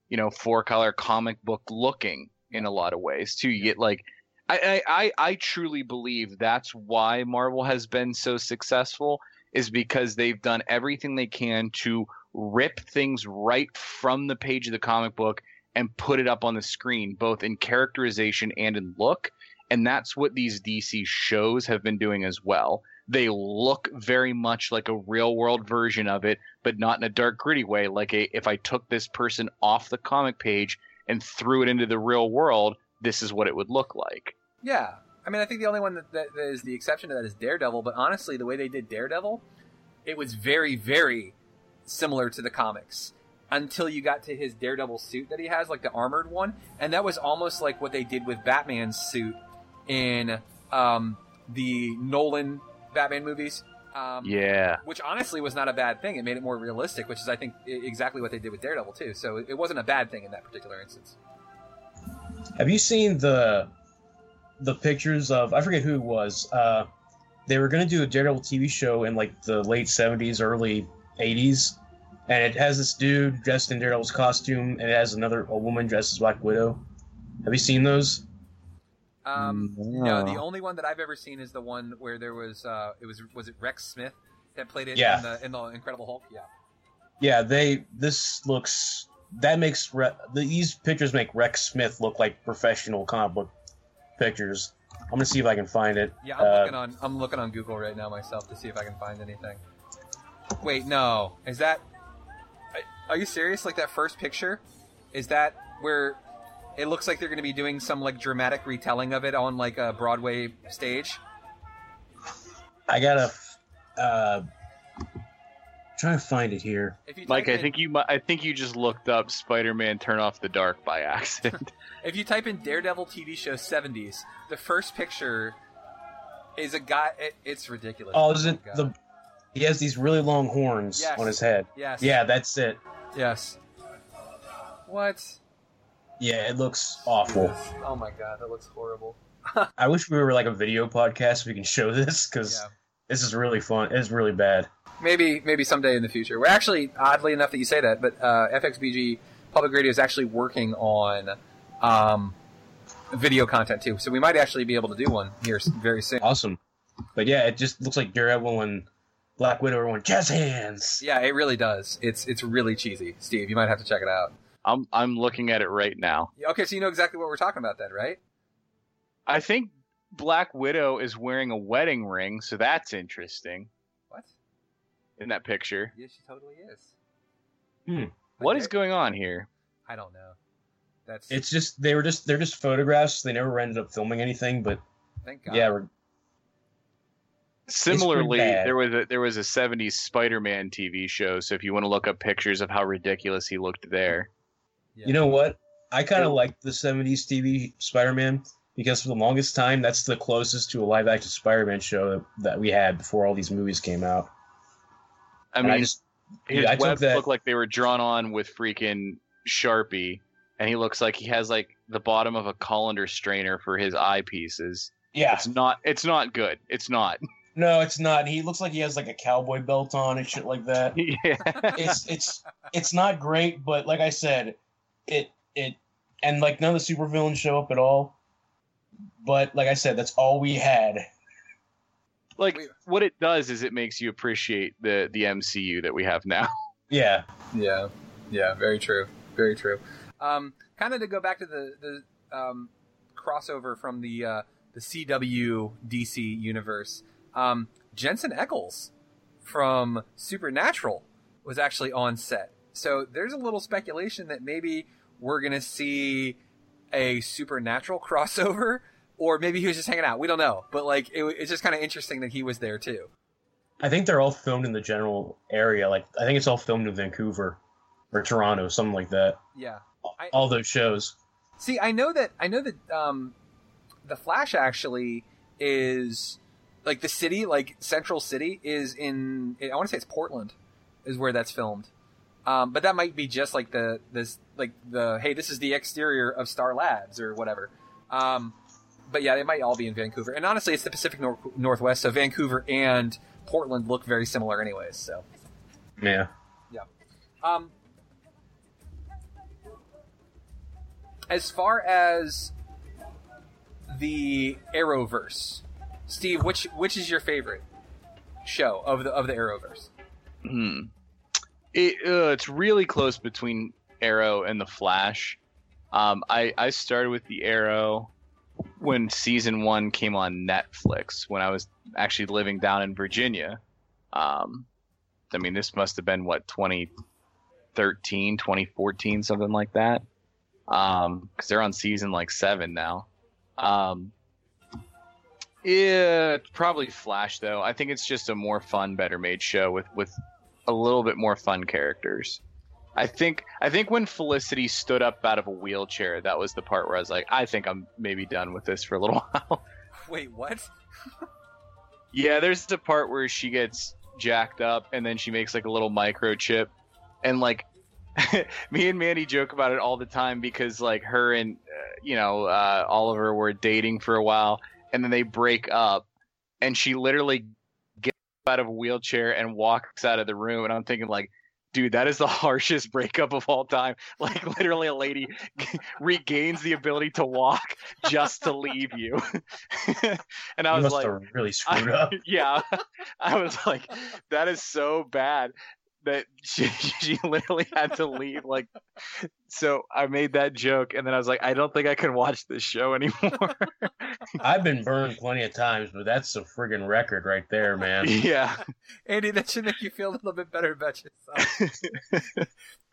you know, four color comic book looking in a lot of ways too. You get like. I, I I truly believe that's why Marvel has been so successful is because they've done everything they can to rip things right from the page of the comic book and put it up on the screen, both in characterization and in look. And that's what these DC shows have been doing as well. They look very much like a real world version of it, but not in a dark, gritty way. Like a, if I took this person off the comic page and threw it into the real world, this is what it would look like. Yeah. I mean, I think the only one that, that, that is the exception to that is Daredevil, but honestly, the way they did Daredevil, it was very, very similar to the comics until you got to his Daredevil suit that he has, like the armored one, and that was almost like what they did with Batman's suit in um, the Nolan Batman movies. Um, Yeah. Which honestly was not a bad thing. It made it more realistic, which is, I think, exactly what they did with Daredevil, too. So it it wasn't a bad thing in that particular instance. Have you seen the the pictures of I forget who it was. Uh, they were going to do a Daredevil TV show in like the late seventies, early eighties, and it has this dude dressed in Daredevil's costume, and it has another a woman dressed as Black Widow. Have you seen those? Um, no, the only one that I've ever seen is the one where there was uh, it was was it Rex Smith that played it Yeah. in the in the Incredible Hulk. Yeah, Yeah, they. This looks that makes Re, these pictures make Rex Smith look like professional comic book pictures. I'm gonna see if I can find it. yeah. I'm Uh, looking on I'm looking on Google right now myself to see if I can find anything. Wait, no, is that? Are you serious? Like that first picture, is that where it looks like they're going to be doing some like dramatic retelling of it on like a Broadway stage? I gotta uh, try to find it here. Mike, I think you mu- I think you just looked up Spider-Man Turn Off the Dark by accident. If you type in Daredevil TV show 70s, the first picture is a guy. It, it's ridiculous. Oh, is it my God. the? He has these really long horns Yes. on his head. Yes. Yeah, that's it. Yes. What? Yeah, it looks awful. Oh my god, that looks horrible. I wish we were like a video podcast. So we can show this because this is really fun. It's really bad. Maybe, maybe someday in the future. We're actually, oddly enough, that you say that, but uh, FXBG Public Radio is actually working on um, video content too, so we might actually be able to do one here very soon. Awesome. But yeah, it just looks like Daredevil and Black Widow are going jazz hands. Yeah, it really does. It's it's really cheesy, Steve. You might have to check it out. I'm I'm looking at it right now. Okay, so you know exactly what we're talking about, then, right? I think Black Widow is wearing a wedding ring, so that's interesting. What? In that picture. Yeah, she totally is. Hmm. What is going on here? I don't know. That's It's just they were just they're just photographs. They never ended up filming anything. But thank God. yeah, we're, Similarly, there was a there was a '70s Spider-Man TV show. So if you want to look up pictures of how ridiculous he looked there, you know what? I kind of oh. liked the '70s TV Spider-Man because for the longest time, that's the closest to a live-action Spider-Man show that, that we had before all these movies came out. I And mean, I just his I webs that- look like they were drawn on with freaking Sharpie, and he looks like he has like the bottom of a colander strainer for his eyepieces. Yeah. it's not. It's not good. It's not. No, it's not. He looks like he has like a cowboy belt on and shit like that. yeah. It's it's it's not great, but like I said, it it and like none of the supervillains show up at all. But like I said, that's all we had. Like what it does is it makes you appreciate the the MCU that we have now. Yeah. Yeah, yeah, very true, very true. Um, kind of to go back to the the um, crossover from the uh, the CW DC universe. Um, Jensen Ackles from Supernatural was actually on set, so there's a little speculation that maybe we're gonna see a supernatural crossover, or maybe he was just hanging out. We don't know, but like it, it's just kind of interesting that he was there too. I think they're all filmed in the general area. Like I think it's all filmed in Vancouver or Toronto, something like that. Yeah, I, all those shows. See, I know that I know that um, the Flash actually is like the city, like Central City, is in. I want to say it's Portland, is where that's filmed. Um, but that might be just like the this like the hey, this is the exterior of Star Labs or whatever. Um, but yeah, they might all be in Vancouver. And honestly, it's the Pacific Nor- Northwest, so Vancouver and Portland look very similar, anyways. So yeah, yeah. Um, as far as the Arrowverse, Steve, which which is your favorite show of the of the Arrowverse? Hmm. It, uh, it's really close between Arrow and the Flash. Um, I I started with the Arrow when season one came on Netflix when I was actually living down in Virginia. Um, I mean, this must have been what 2013, 2014, something like that. Um, because they're on season like seven now. Um, yeah, probably Flash though. I think it's just a more fun, better made show with with a little bit more fun characters. I think I think when Felicity stood up out of a wheelchair, that was the part where I was like, I think I'm maybe done with this for a little while. Wait, what? yeah, there's the part where she gets jacked up and then she makes like a little microchip and like me and Mandy joke about it all the time because like her and uh, you know uh, Oliver were dating for a while and then they break up and she literally gets out of a wheelchair and walks out of the room and I'm thinking like dude that is the harshest breakup of all time. Like literally a lady regains the ability to walk just to leave you. And I You was must like really screwed I- up. yeah. I was like that is so bad that she, she literally had to leave like so I made that joke and then I was like I don't think I can watch this show anymore I've been burned plenty of times, but that's a friggin' record right there, man. yeah Andy, that should make you feel a little bit better about yourself.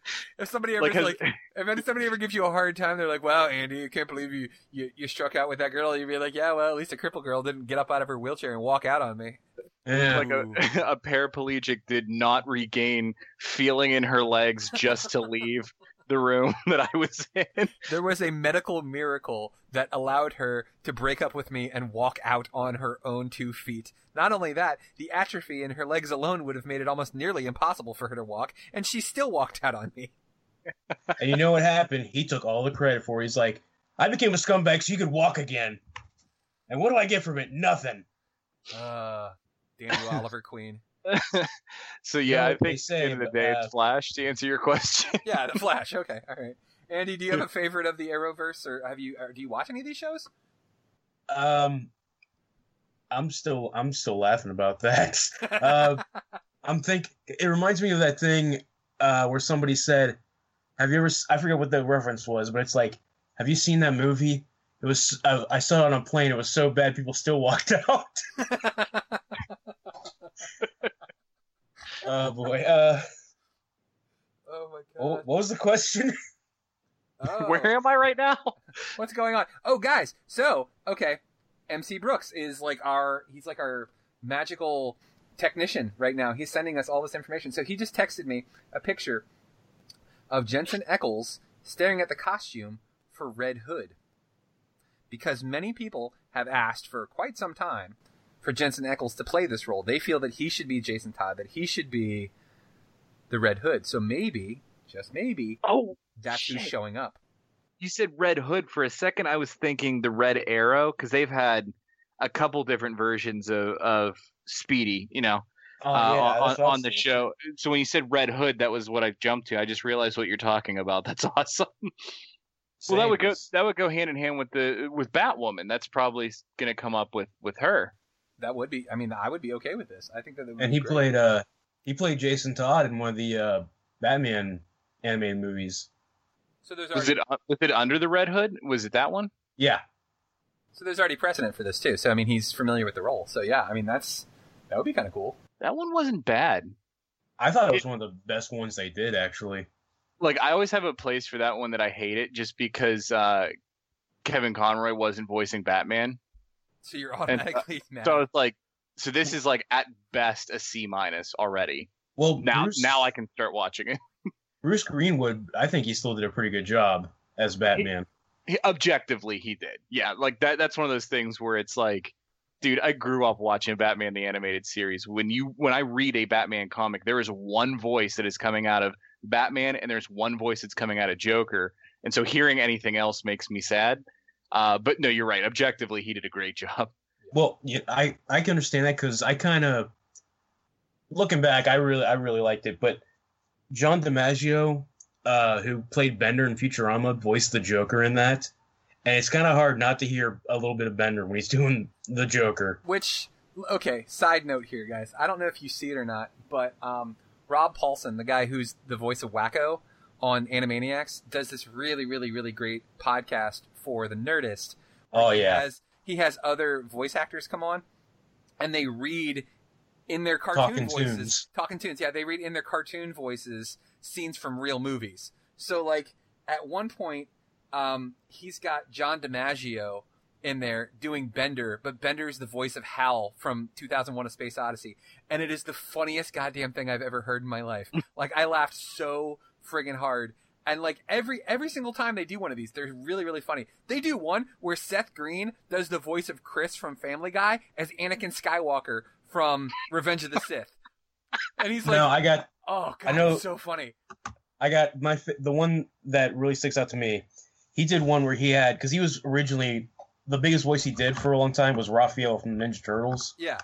if somebody ever Like, has- like, if somebody ever gives you a hard time, they're like, "Wow, Andy, I can't believe you, you you struck out with that girl." You'd be like, "Yeah, well, at least a crippled girl didn't get up out of her wheelchair and walk out on me." like a, a paraplegic did not regain feeling in her legs just to leave the room that I was in. There was a medical miracle that allowed her to break up with me and walk out on her own two feet. Not only that, the atrophy in her legs alone would have made it almost nearly impossible for her to walk, and she still walked out on me. And you know what happened? He took all the credit for it. He's like, I became a scumbag so you could walk again. And what do I get from it? Nothing. Uh, damn you, Oliver Queen. So You yeah, I think say, at the end of the day, uh, it's Flash to answer your question. Yeah, the Flash. Okay, all right. Andy, do you have a favorite of the Arrowverse, or have you? Or do you watch any of these shows? Um, I'm still I'm still laughing about that. Uh, I'm think it reminds me of that thing uh, where somebody said, "Have you ever?" s- I forget what the reference was, but it's like, "Have you seen that movie?" It was uh, I saw it on a plane. It was so bad people still walked out. Oh boy. Uh, Oh my what, what was the question? Oh. Where am I right now? What's going on? Oh, guys. So, okay, MC Brooks is like our he's like our magical technician right now. He's sending us all this information. So he just texted me a picture of Jensen Ackles staring at the costume for Red Hood. Because many people have asked for quite some time for Jensen Ackles to play this role. They feel that he should be Jason Todd, that he should be the Red Hood. So maybe, just maybe, oh, that's who's showing up. You said Red Hood for a second. I was thinking the Red Arrow because they've had a couple different versions of, of Speedy, you know, Oh, uh, yeah, on, that's what I was on the show. So when you said Red Hood, that was what I jumped to. I just realized what you're talking about. That's awesome. well, that would go that would go hand in hand with the with Batwoman. That's probably going to come up with with her. That would be. I mean, I would be okay with this. I think that. Would and be he great. played uh he played Jason Todd in one of the uh Batman animated movies. So there's Was already, it was it under the Red Hood? Was it that one? Yeah. so there's already precedent for this too. So I mean, he's familiar with the role. So yeah, I mean that's that would be kind of cool. That one wasn't bad. I thought it was one of the best ones they did actually. like I always have a place for that one that I hate it just because uh, Kevin Conroy wasn't voicing Batman. So you're And, uh, automatically. So it's like, so this is like at best a C minus already. Well, now Bruce- now I can start watching it. Bruce Greenwood, I think he still did a pretty good job as Batman. He- objectively, he did. Yeah, like that. That's one of those things where it's like, dude, I grew up watching Batman the animated series. When you when I read a Batman comic, there is one voice that is coming out of Batman, and there's one voice that's coming out of Joker. And so hearing anything else makes me sad. Uh, but no, you're right. Objectively, he did a great job. Well, yeah, I I can understand that because I kind of looking back, I really I really liked it. But John DiMaggio, uh, who played Bender in Futurama, voiced the Joker in that, and it's kind of hard not to hear a little bit of Bender when he's doing the Joker. Which, okay, side note here, guys. I don't know if you see it or not, but um, Rob Paulsen, the guy who's the voice of Wakko on Animaniacs, does this really, really, really great podcast for the Nerdist. Oh, he yeah. has, he has other voice actors come on, and they read in their cartoon Talking voices, tunes. talking tunes. Yeah, they read in their cartoon voices scenes from real movies. So, like at one point, um, he's got John DiMaggio in there doing Bender, but Bender is the voice of Hal from 2001: A Space Odyssey, and it is the funniest goddamn thing I've ever heard in my life. like I laughed so friggin' hard. And like every every single time they do one of these, they're really really funny. They do one where Seth Green does the voice of Chris from Family Guy as Anakin Skywalker from Revenge of the Sith, and he's like, no, I got "Oh god, I know- so funny." I got my the one that really sticks out to me. He did one where he had because he was originally the biggest voice he did for a long time was Raphael from Ninja Turtles, Yeah,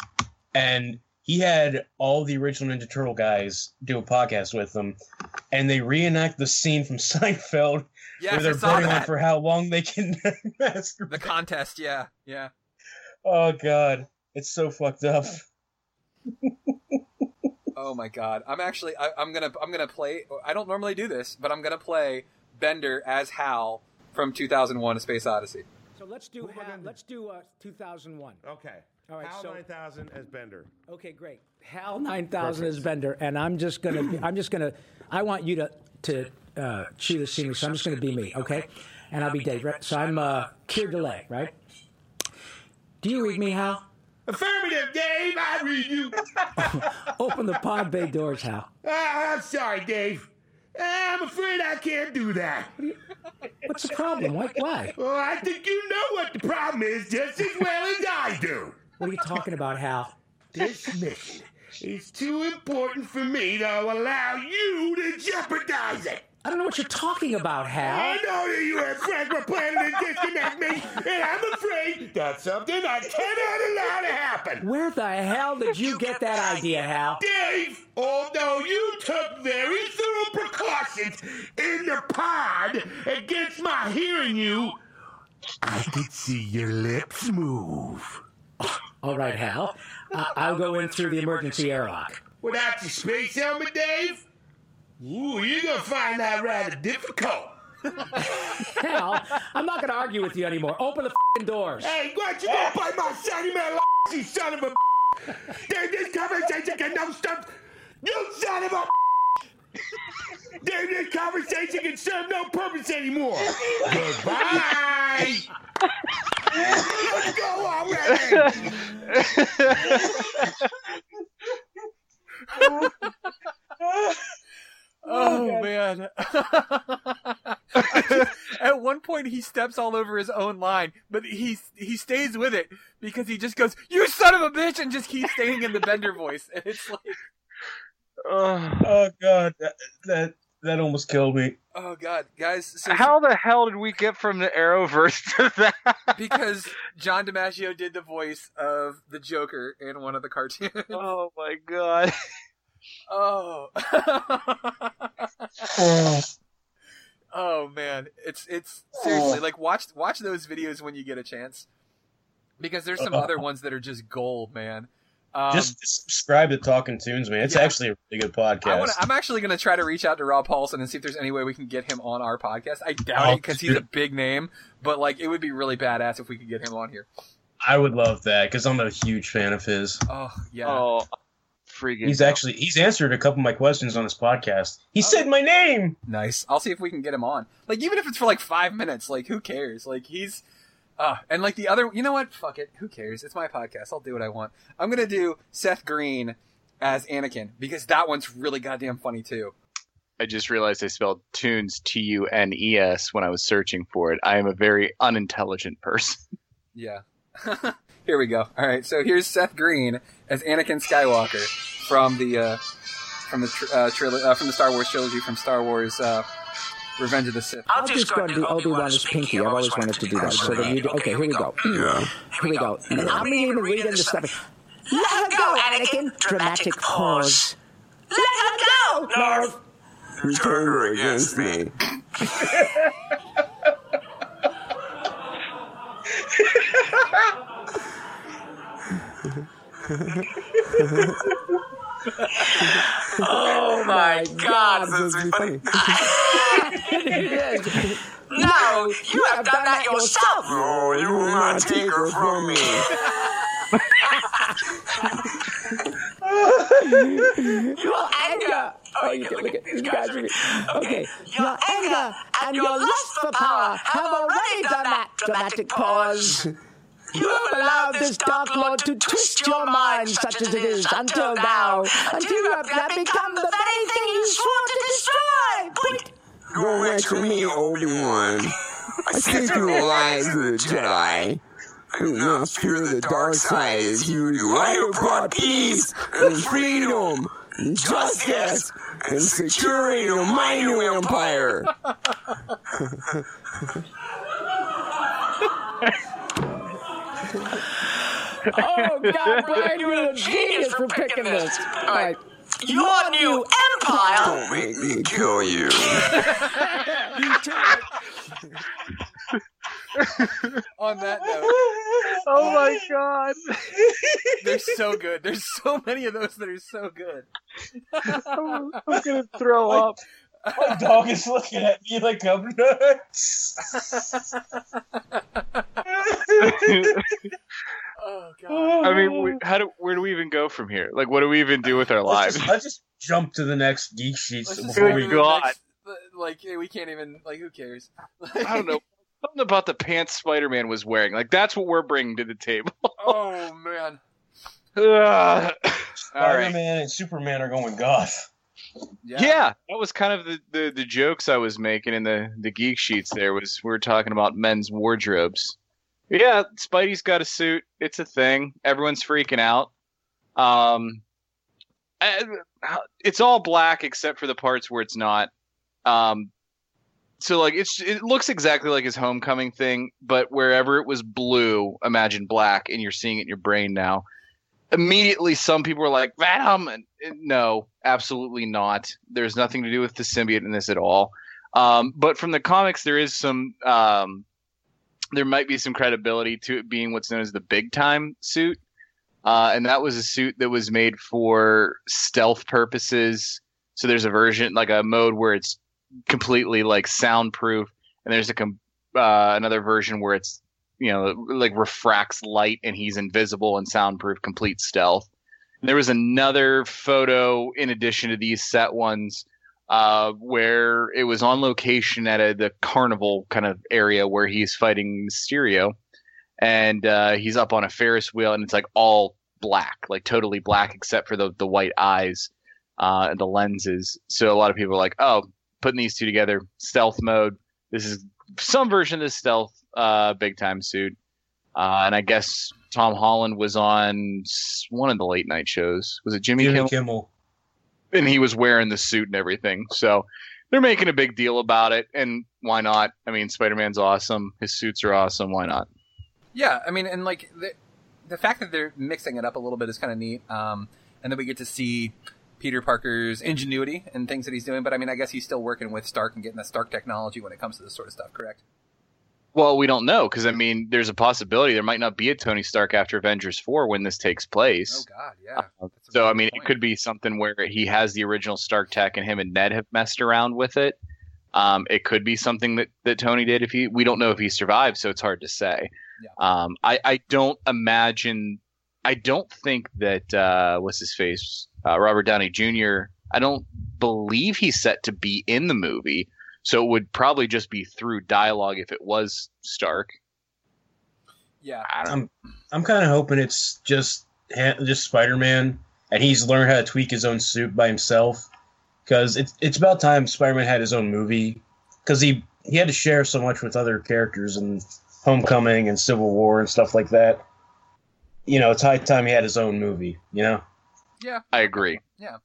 and he had all the original Ninja Turtle guys do a podcast with them, and they reenact the scene from Seinfeld Yes, where they're saw betting on for how long they can master. the contest. Yeah, yeah. Oh god, it's so fucked up. Oh my god, I'm actually I, I'm gonna I'm gonna play. I don't normally do this, but I'm gonna play Bender as Hal from 2001: A Space Odyssey. So let's do Hal, let's do uh, 2001. Okay. All right, Hal so- 9000 as Bender. Okay, great. Hal 9000 is Bender, and I'm just gonna. I'm just gonna. I want you to to uh, chew the scenery, so I'm just gonna be me, okay? And I'll be Dave. Right? So I'm uh, Keir Dullea, right? Do you read me, Hal? Affirmative, Dave. I read you. Open the pod bay doors, Hal. Ah, I'm sorry, Dave. I'm afraid I can't do that. What's the problem? Why? Why? Well, I think you know what the problem is just as well as I do. What are you talking about, Hal? This mission is too important for me to allow you to jeopardize it. I don't know what you're talking about, Hal. I know that you and Frank were planning to disconnect me, and I'm afraid that's something I cannot allow to happen. Where the hell did you get that idea, Hal? Dave, although you took very thorough precautions in the pod against my hearing you, I could see your lips move. All right, Hal. Uh, I'll go in through the emergency airlock. Without your space helmet, Dave? Ooh, you're gonna find that rather difficult. Hal, I'm not going to argue with you anymore. Open the fing doors. Hey, what you gonna bite my shiny man you son of a Dave, this conversation can no stop. You son of a Dave, this conversation can serve no purpose anymore. Goodbye. Let's go already. Oh, oh man! At one point, he steps all over his own line, but he he stays with it because he just goes, "You son of a bitch!" and just keeps staying in the Bender voice. And it's like, Oh, oh god, that that, that almost killed me. oh god, guys! So How the hell did we get from the Arrowverse to that? because John DiMaggio did the voice of the Joker in one of the cartoons. Oh my god! Oh. oh man, it's it's seriously like watch watch those videos when you get a chance, because there's some uh-huh. other ones that are just gold, man. Um, Just subscribe to Talking Toons, man. It's yeah. actually a really good podcast. I wanna, I'm actually going to try to reach out to Rob Paulsen and see if there's any way we can get him on our podcast. I doubt Oh, it because he's a big name, but like it would be really badass if we could get him on here. I would love that because I'm a huge fan of his. Oh yeah. Oh, freaking. He's actually he's answered a couple of my questions on his podcast. He said my name. Nice. I'll see if we can get him on. Like even if it's for like five minutes, like who cares? Like he's uh and like the other you know what? Fuck it. Who cares? It's my podcast. I'll do what I want. I'm gonna do Seth Green as Anakin because that one's really goddamn funny too. I just realized I spelled tunes T U N E S when I was searching for it. I am a very unintelligent person. Yeah. Here we go. All right, so here's Seth Green as Anakin Skywalker from the uh, from the tr- uh, uh, from the Star Wars trilogy from Star Wars uh, Revenge of the Sith. I'll just go and do Obi Wan as Pinky. I've always wanted to do that. So then you do, okay, here we go. Yeah. Here we go. Let me even read in the stuff. Let her go, Anakin. Dramatic pause. Let her go. Narf. You turned her against me. Oh my God, this is funny. No, you have done that yourself. Oh, you will not take her from me. Your anger. Oh, oh you can look at these guys. Okay, your anger and your lust for power have already done that. Dramatic pause. You have allowed this Dark Lord to twist your mind, such as it is, until now, until you have become the very thing you swore to destroy. Point. Go away from me, Obi-Wan. I see through the lies of the Jedi. I do not fear the dark side as you do. I have brought peace and freedom and justice and security to my new empire. Oh, God, Brian, you're a genius for picking this. All right. Your new empire! Don't make me kill you. On that note, oh my god, they're so good. There's so many of those that are so good. I'm, I'm gonna throw up. My dog is looking at me like I'm nuts. Oh god. I mean, we, how do where do we even go from here? Like, what do we even do with our Let's lives? just, let's just jump to the next geek sheets Let's just before go we to the God. next- like we can't even like who cares? I don't know. Something about the pants Spider-Man was wearing. Like, that's what we're bringing to the table. oh man. Ugh. All right. Spider-Man and Superman are going goth. Yeah. that was kind of the, the, the jokes I was making in the, the geek sheets. There was we were talking about men's wardrobes. Yeah, Spidey's got a suit. It's a thing. Everyone's freaking out. Um, uh, it's all black except for the parts where it's not. Um, so like it's it looks exactly like his homecoming thing, but wherever it was blue, imagine black, and you're seeing it in your brain now. Immediately, some people are like, "Venom." No, absolutely not. There's nothing to do with the symbiote in this at all. Um, but from the comics, there is some. Um, there might be some credibility to it being what's known as the big time suit. Uh, and that was a suit that was made for stealth purposes. So there's a version, like a mode where it's completely like soundproof, and there's a com- uh, another version where it's you know like refracts light and he's invisible and soundproof, complete stealth. And there was another photo in addition to these set ones uh, where it was on location at a, the carnival kind of area where he's fighting Mysterio, and uh, he's up on a Ferris wheel, and it's like all black, like totally black except for the the white eyes uh, and the lenses. So a lot of people are like, oh, putting these two together, stealth mode. This is some version of the stealth uh, big time suit, uh, and I guess Tom Holland was on one of the late night shows. Was it Jimmy, Jimmy Kimmel? Kimmel. And he was wearing the suit and everything. So they're making a big deal about it, and why not? I mean, Spider Man's awesome. His suits are awesome. Why not? Yeah, I mean, and like the the fact that they're mixing it up a little bit is kind of neat. Um, and then we get to see Peter Parker's ingenuity and things that he's doing. But I mean, I guess he's still working with Stark and getting the Stark technology when it comes to this sort of stuff. Correct? Well, we don't know because I mean, there's a possibility there might not be a Tony Stark after Avengers Four when this takes place. Oh God, yeah. So I mean, it could be something where he has the original Stark tech, and him and Ned have messed around with it. Um, it could be something that, that Tony did. If he, we don't know if he survived, so it's hard to say. Um, I, I don't imagine I don't think that uh, what's his face, uh, Robert Downey Jr. I don't believe he's set to be in the movie, so it would probably just be through dialogue if it was Stark. Yeah, I'm I'm kind of hoping it's just ha- just Spider Man, and he's learned how to tweak his own suit by himself. Because it's it's about time Spider Man had his own movie. Because he he had to share so much with other characters in Homecoming and Civil War and stuff like that. You know, it's high time he had his own movie. You know. Yeah, I agree. Yeah.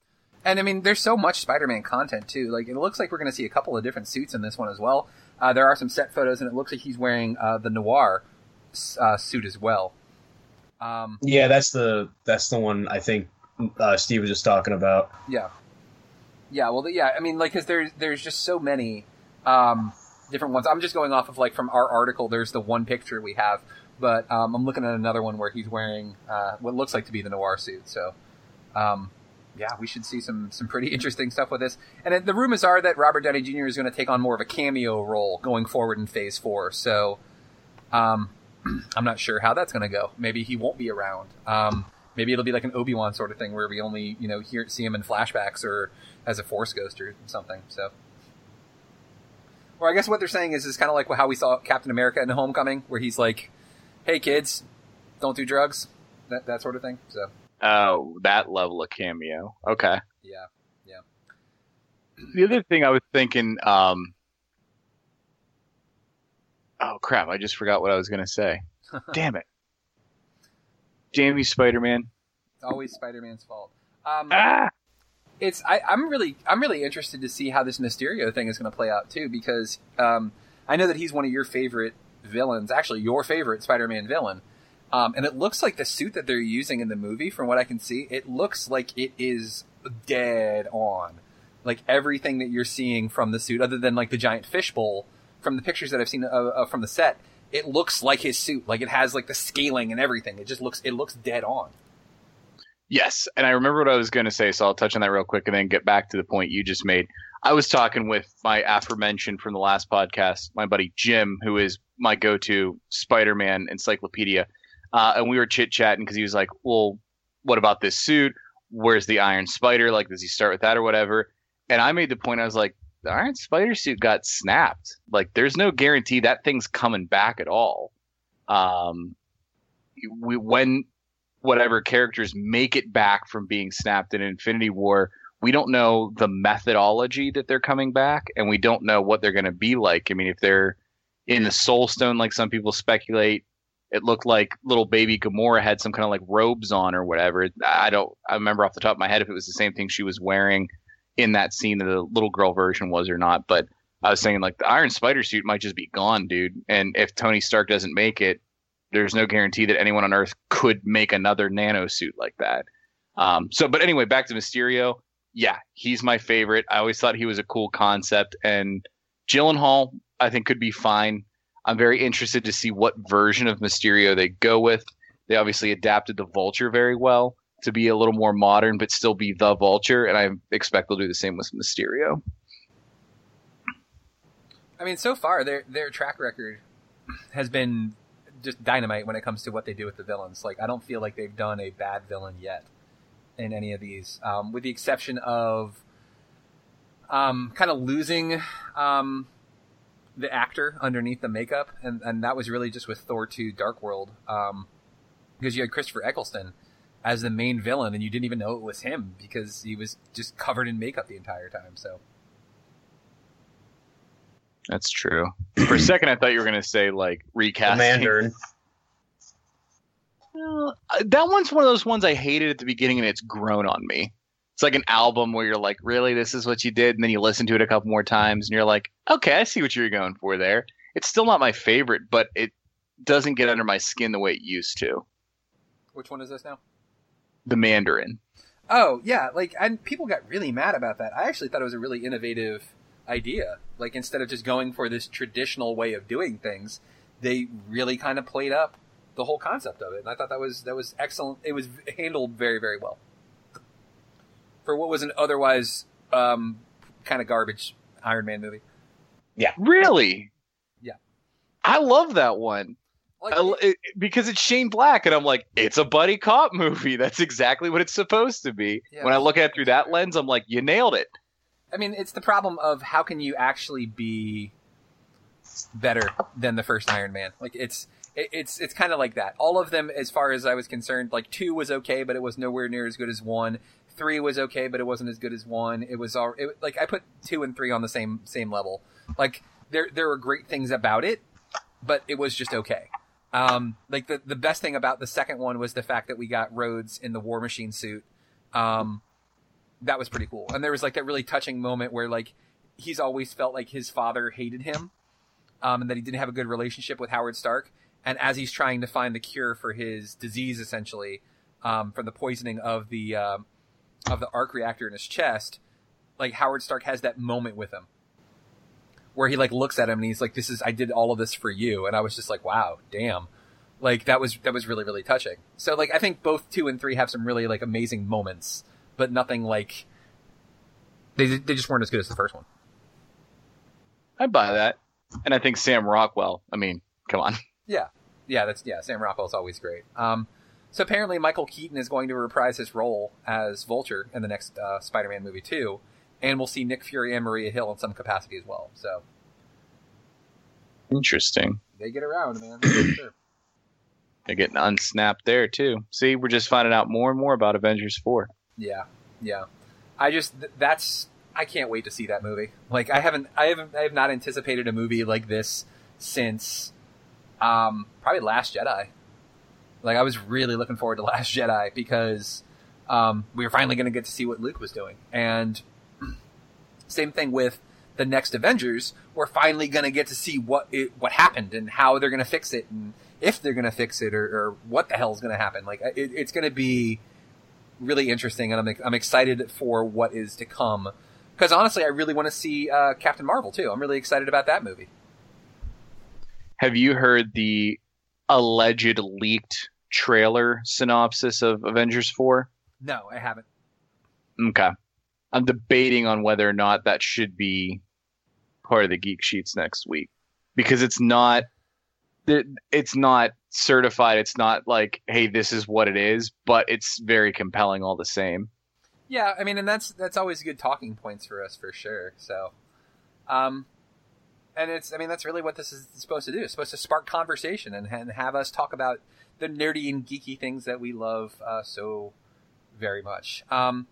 And I mean, there's so much Spider-Man content too. Like, it looks like we're going to see a couple of different suits in this one as well. Uh, there are some set photos, and it looks like he's wearing uh, the noir uh, suit as well. Um, Yeah, that's the that's the one I think uh, Steve was just talking about. yeah, yeah. Well, yeah. I mean, like, because there's there's just so many um, different ones. I'm just going off of like from our article. There's the one picture we have, but um, I'm looking at another one where he's wearing uh, what looks like to be the noir suit. So, um, yeah, we should see some some pretty interesting stuff with this. And the rumors are that Robert Downey Jr. is going to take on more of a cameo role going forward in Phase Four. So, um, I'm not sure how that's going to go. Maybe he won't be around. Um, maybe it'll be like an Obi Wan sort of thing where we only you know hear see him in flashbacks or as a Force ghost or something. So. Or I guess what they're saying is is kind of like how we saw Captain America in Homecoming, where he's like, "Hey kids, don't do drugs," that that sort of thing. So Oh, that level of cameo. Okay. yeah, yeah. The other thing I was thinking, um, oh crap, I just forgot what I was gonna say. Damn it. Jamie Spider Man. It's always Spider-Man's fault. Um, Ah! It's I, I'm really I'm really interested to see how this Mysterio thing is going to play out too because um, I know that he's one of your favorite villains, actually your favorite Spider-Man villain, um, and it looks like the suit that they're using in the movie, from what I can see, it looks like it is dead on, like everything that you're seeing from the suit, other than like the giant fishbowl from the pictures that I've seen uh, uh, from the set. It looks like his suit, like it has like the scaling and everything. It just looks it looks dead on. Yes, and I remember what I was going to say, so I'll touch on that real quick and then get back to the point you just made. I was talking with my aforementioned from the last podcast, my buddy Jim, who is my go-to Spider-Man encyclopedia, uh, and we were chit-chatting because he was like, "Well, what about this suit? Where's the Iron Spider? Like, does he start with that or whatever?" And I made the point. I was like, "The Iron Spider suit got snapped. Like, there's no guarantee that thing's coming back at all." Um, we when whatever characters make it back from being snapped in Infinity War, we don't know the methodology that they're coming back, and we don't know what they're going to be like. I mean, if they're in the Soul Stone, like some people speculate, it looked like little baby Gamora had some kind of like robes on or whatever. I don't. I remember off the top of my head if it was the same thing she was wearing in that scene that the little girl version was or not. But I was saying like the Iron Spider suit might just be gone, dude. And if Tony Stark doesn't make it, there's no guarantee that anyone on Earth could make another nano suit like that. Um, so, but anyway, back to Mysterio. Yeah, he's my favorite. I always thought he was a cool concept, and Gyllenhaal I think could be fine. I'm very interested to see what version of Mysterio they go with. They obviously adapted the Vulture very well to be a little more modern, but still be the Vulture, and I expect they'll do the same with Mysterio. I mean, so far their their track record has been just dynamite when it comes to what they do with the villains. Like, I don't feel like they've done a bad villain yet in any of these, um, with the exception of um, kind of losing um, the actor underneath the makeup, and and that was really just with Thor 2 Dark World, um, because you had Christopher Eccleston as the main villain, and you didn't even know it was him because he was just covered in makeup the entire time. So. That's true. For a second, I thought you were going to say like recasting. Mandarin. Well, uh, that one's one of those ones I hated at the beginning, and it's grown on me. It's like an album where you're like, really, this is what you did, and then you listen to it a couple more times, and you're like, okay, I see what you're going for there. It's still not my favorite, but it doesn't get under my skin the way it used to. Which one is this now? The Mandarin. Oh yeah, like and people got really mad about that. I actually thought it was a really innovative idea. Like instead of just going for this traditional way of doing things, they really kind of played up the whole concept of it. And I thought that was that was excellent. It was handled very very well for what was an otherwise um, kind of garbage Iron Man movie. Yeah. Really? Yeah. I love that one. I- it- because it's Shane Black, and I'm like, it's a buddy cop movie. That's exactly what it's supposed to be. Yeah. when I look at it through that lens, I'm like, you nailed it. I mean, it's the problem of how can you actually be better than the first Iron Man? Like it's it, it's it's kind of like that. All of them, as far as I was concerned, like two was okay, but it was nowhere near as good as one. Three was okay, but it wasn't as good as one. It was all it, like I put two and three on the same same level. Like there there were great things about it, but it was just okay. Um, like the the best thing about the second one was the fact that we got Rhodes in the War Machine suit. Um, that was pretty cool. And there was like that really touching moment where like he's always felt like his father hated him, um, and that he didn't have a good relationship with Howard Stark. And as he's trying to find the cure for his disease, essentially um, from the poisoning of the um, of the arc reactor in his chest, like Howard Stark has that moment with him where he like looks at him and he's like, "This is I did all of this for you," and I was just like, "Wow, damn." Like that was that was really really touching. So like I think both two and three have some really like amazing moments, but nothing like they they just weren't as good as the first one. I buy that, and I think Sam Rockwell. I mean, come on. Yeah, yeah, that's yeah. Sam Rockwell's always great. Um, so apparently Michael Keaton is going to reprise his role as Vulture in the next uh, Spider-Man movie too, and we'll see Nick Fury and Maria Hill in some capacity as well. So Interesting. they get around, man. Sure. They're getting unsnapped there too. See, we're just finding out more and more about Avengers Four. Yeah, yeah. I just th- that's I can't wait to see that movie. Like I haven't I haven't I have not anticipated a movie like this since um probably Last Jedi. Like I was really looking forward to Last Jedi because um we were finally going to get to see what Luke was doing. And same thing with the next Avengers, we're finally going to get to see what it, what happened and how they're going to fix it and if they're going to fix it or, or what the hell is going to happen. Like it, it's going to be really interesting, and I'm I'm excited for what is to come. Because honestly, I really want to see uh, Captain Marvel too. I'm really excited about that movie. Have you heard the alleged leaked trailer synopsis of Avengers Four? No, I haven't. Okay. I'm debating on whether or not that should be part of the geek sheets next week because it's not it's not certified it's not like hey this is what it is but it's very compelling all the same Yeah, I mean, and that's that's always good talking points for us for sure. So, um, and it's I mean that's really what this is supposed to do. It's supposed to spark conversation and, and have us talk about the nerdy and geeky things that we love uh, so very much. Um,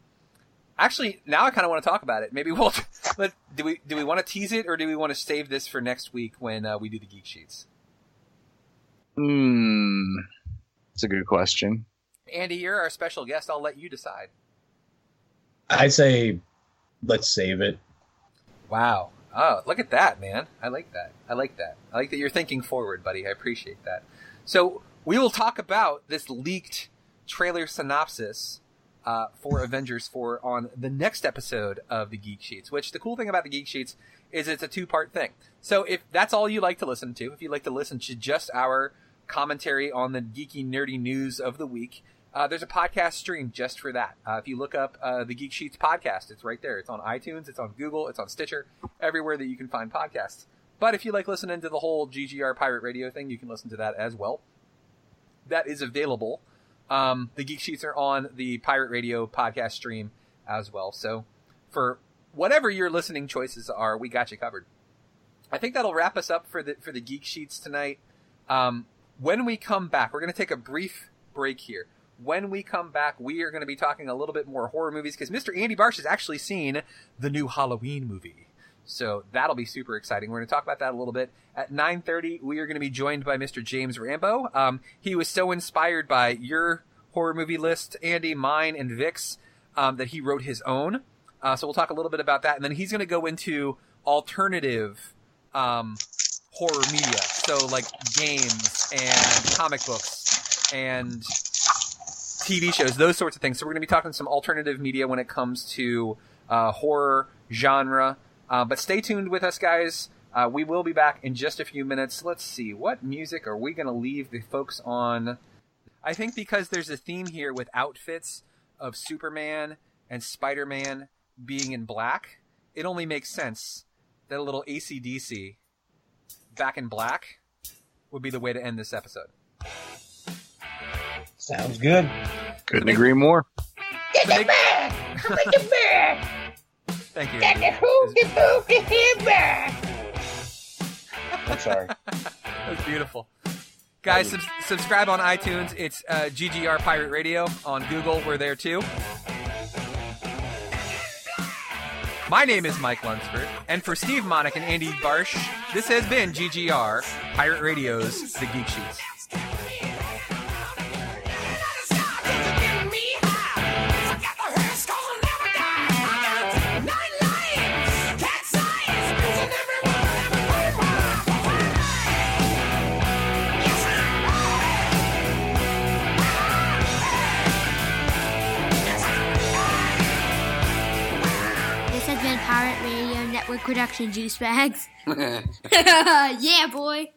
actually, now I kind of want to talk about it. Maybe we'll let do we do we want to tease it or do we want to save this for next week when uh, we do the geek sheets? hmm it's a good question Andy, you're our special guest. I'll let you decide. I say, let's save it. Wow. Oh, look at that, man. I like that. I like that. I like that you're thinking forward, buddy. I appreciate that. So, we will talk about this leaked trailer synopsis uh, for Avengers 4 on the next episode of the Geek Sheets, which the cool thing about the Geek Sheets is it's a two part thing. So, if that's all you like to listen to, if you like to listen to just our commentary on the geeky, nerdy news of the week, uh, there's a podcast stream just for that. Uh, if you look up uh, the Geek Sheets podcast, it's right there. It's on iTunes, it's on Google, it's on Stitcher, everywhere that you can find podcasts. But if you like listening to the whole GGR Pirate Radio thing, you can listen to that as well. That is available. Um, the Geek Sheets are on the Pirate Radio podcast stream as well. So for whatever your listening choices are, we got you covered. I think that'll wrap us up for the for the Geek Sheets tonight. Um, when we come back, we're going to take a brief break here. When we come back, we are going to be talking a little bit more horror movies because Mr. Andy Barsh has actually seen the new Halloween movie. So that'll be super exciting. We're going to talk about that a little bit. At 9.30, we are going to be joined by Mr. James Rambo. Um, he was so inspired by your horror movie list, Andy, mine, and Vic's, um, that he wrote his own. Uh, so we'll talk a little bit about that. And then he's going to go into alternative um, horror media. So like games and comic books and TV shows, those sorts of things. So we're going to be talking some alternative media when it comes to uh, horror genre. Uh, but stay tuned with us, guys. Uh, we will be back in just a few minutes. Let's see, what music are we going to leave the folks on? I think because there's a theme here with outfits of Superman and Spider Man being in black, it only makes sense that a little ACDC back in black would be the way to end this episode. Sounds good. Couldn't agree more. Get the bear! Get the bear! Thank you. Get the hooky pooky hipper! I'm sorry. That's beautiful. Guys, sub- subscribe on iTunes. It's uh, GGR Pirate Radio. On Google, we're there too. My name is Mike Lunsford, and for Steve Monick and Andy Barsh, this has been GGR Pirate Radio's The Geek Sheets. Has been Network production, Juice Bags. yeah, boy.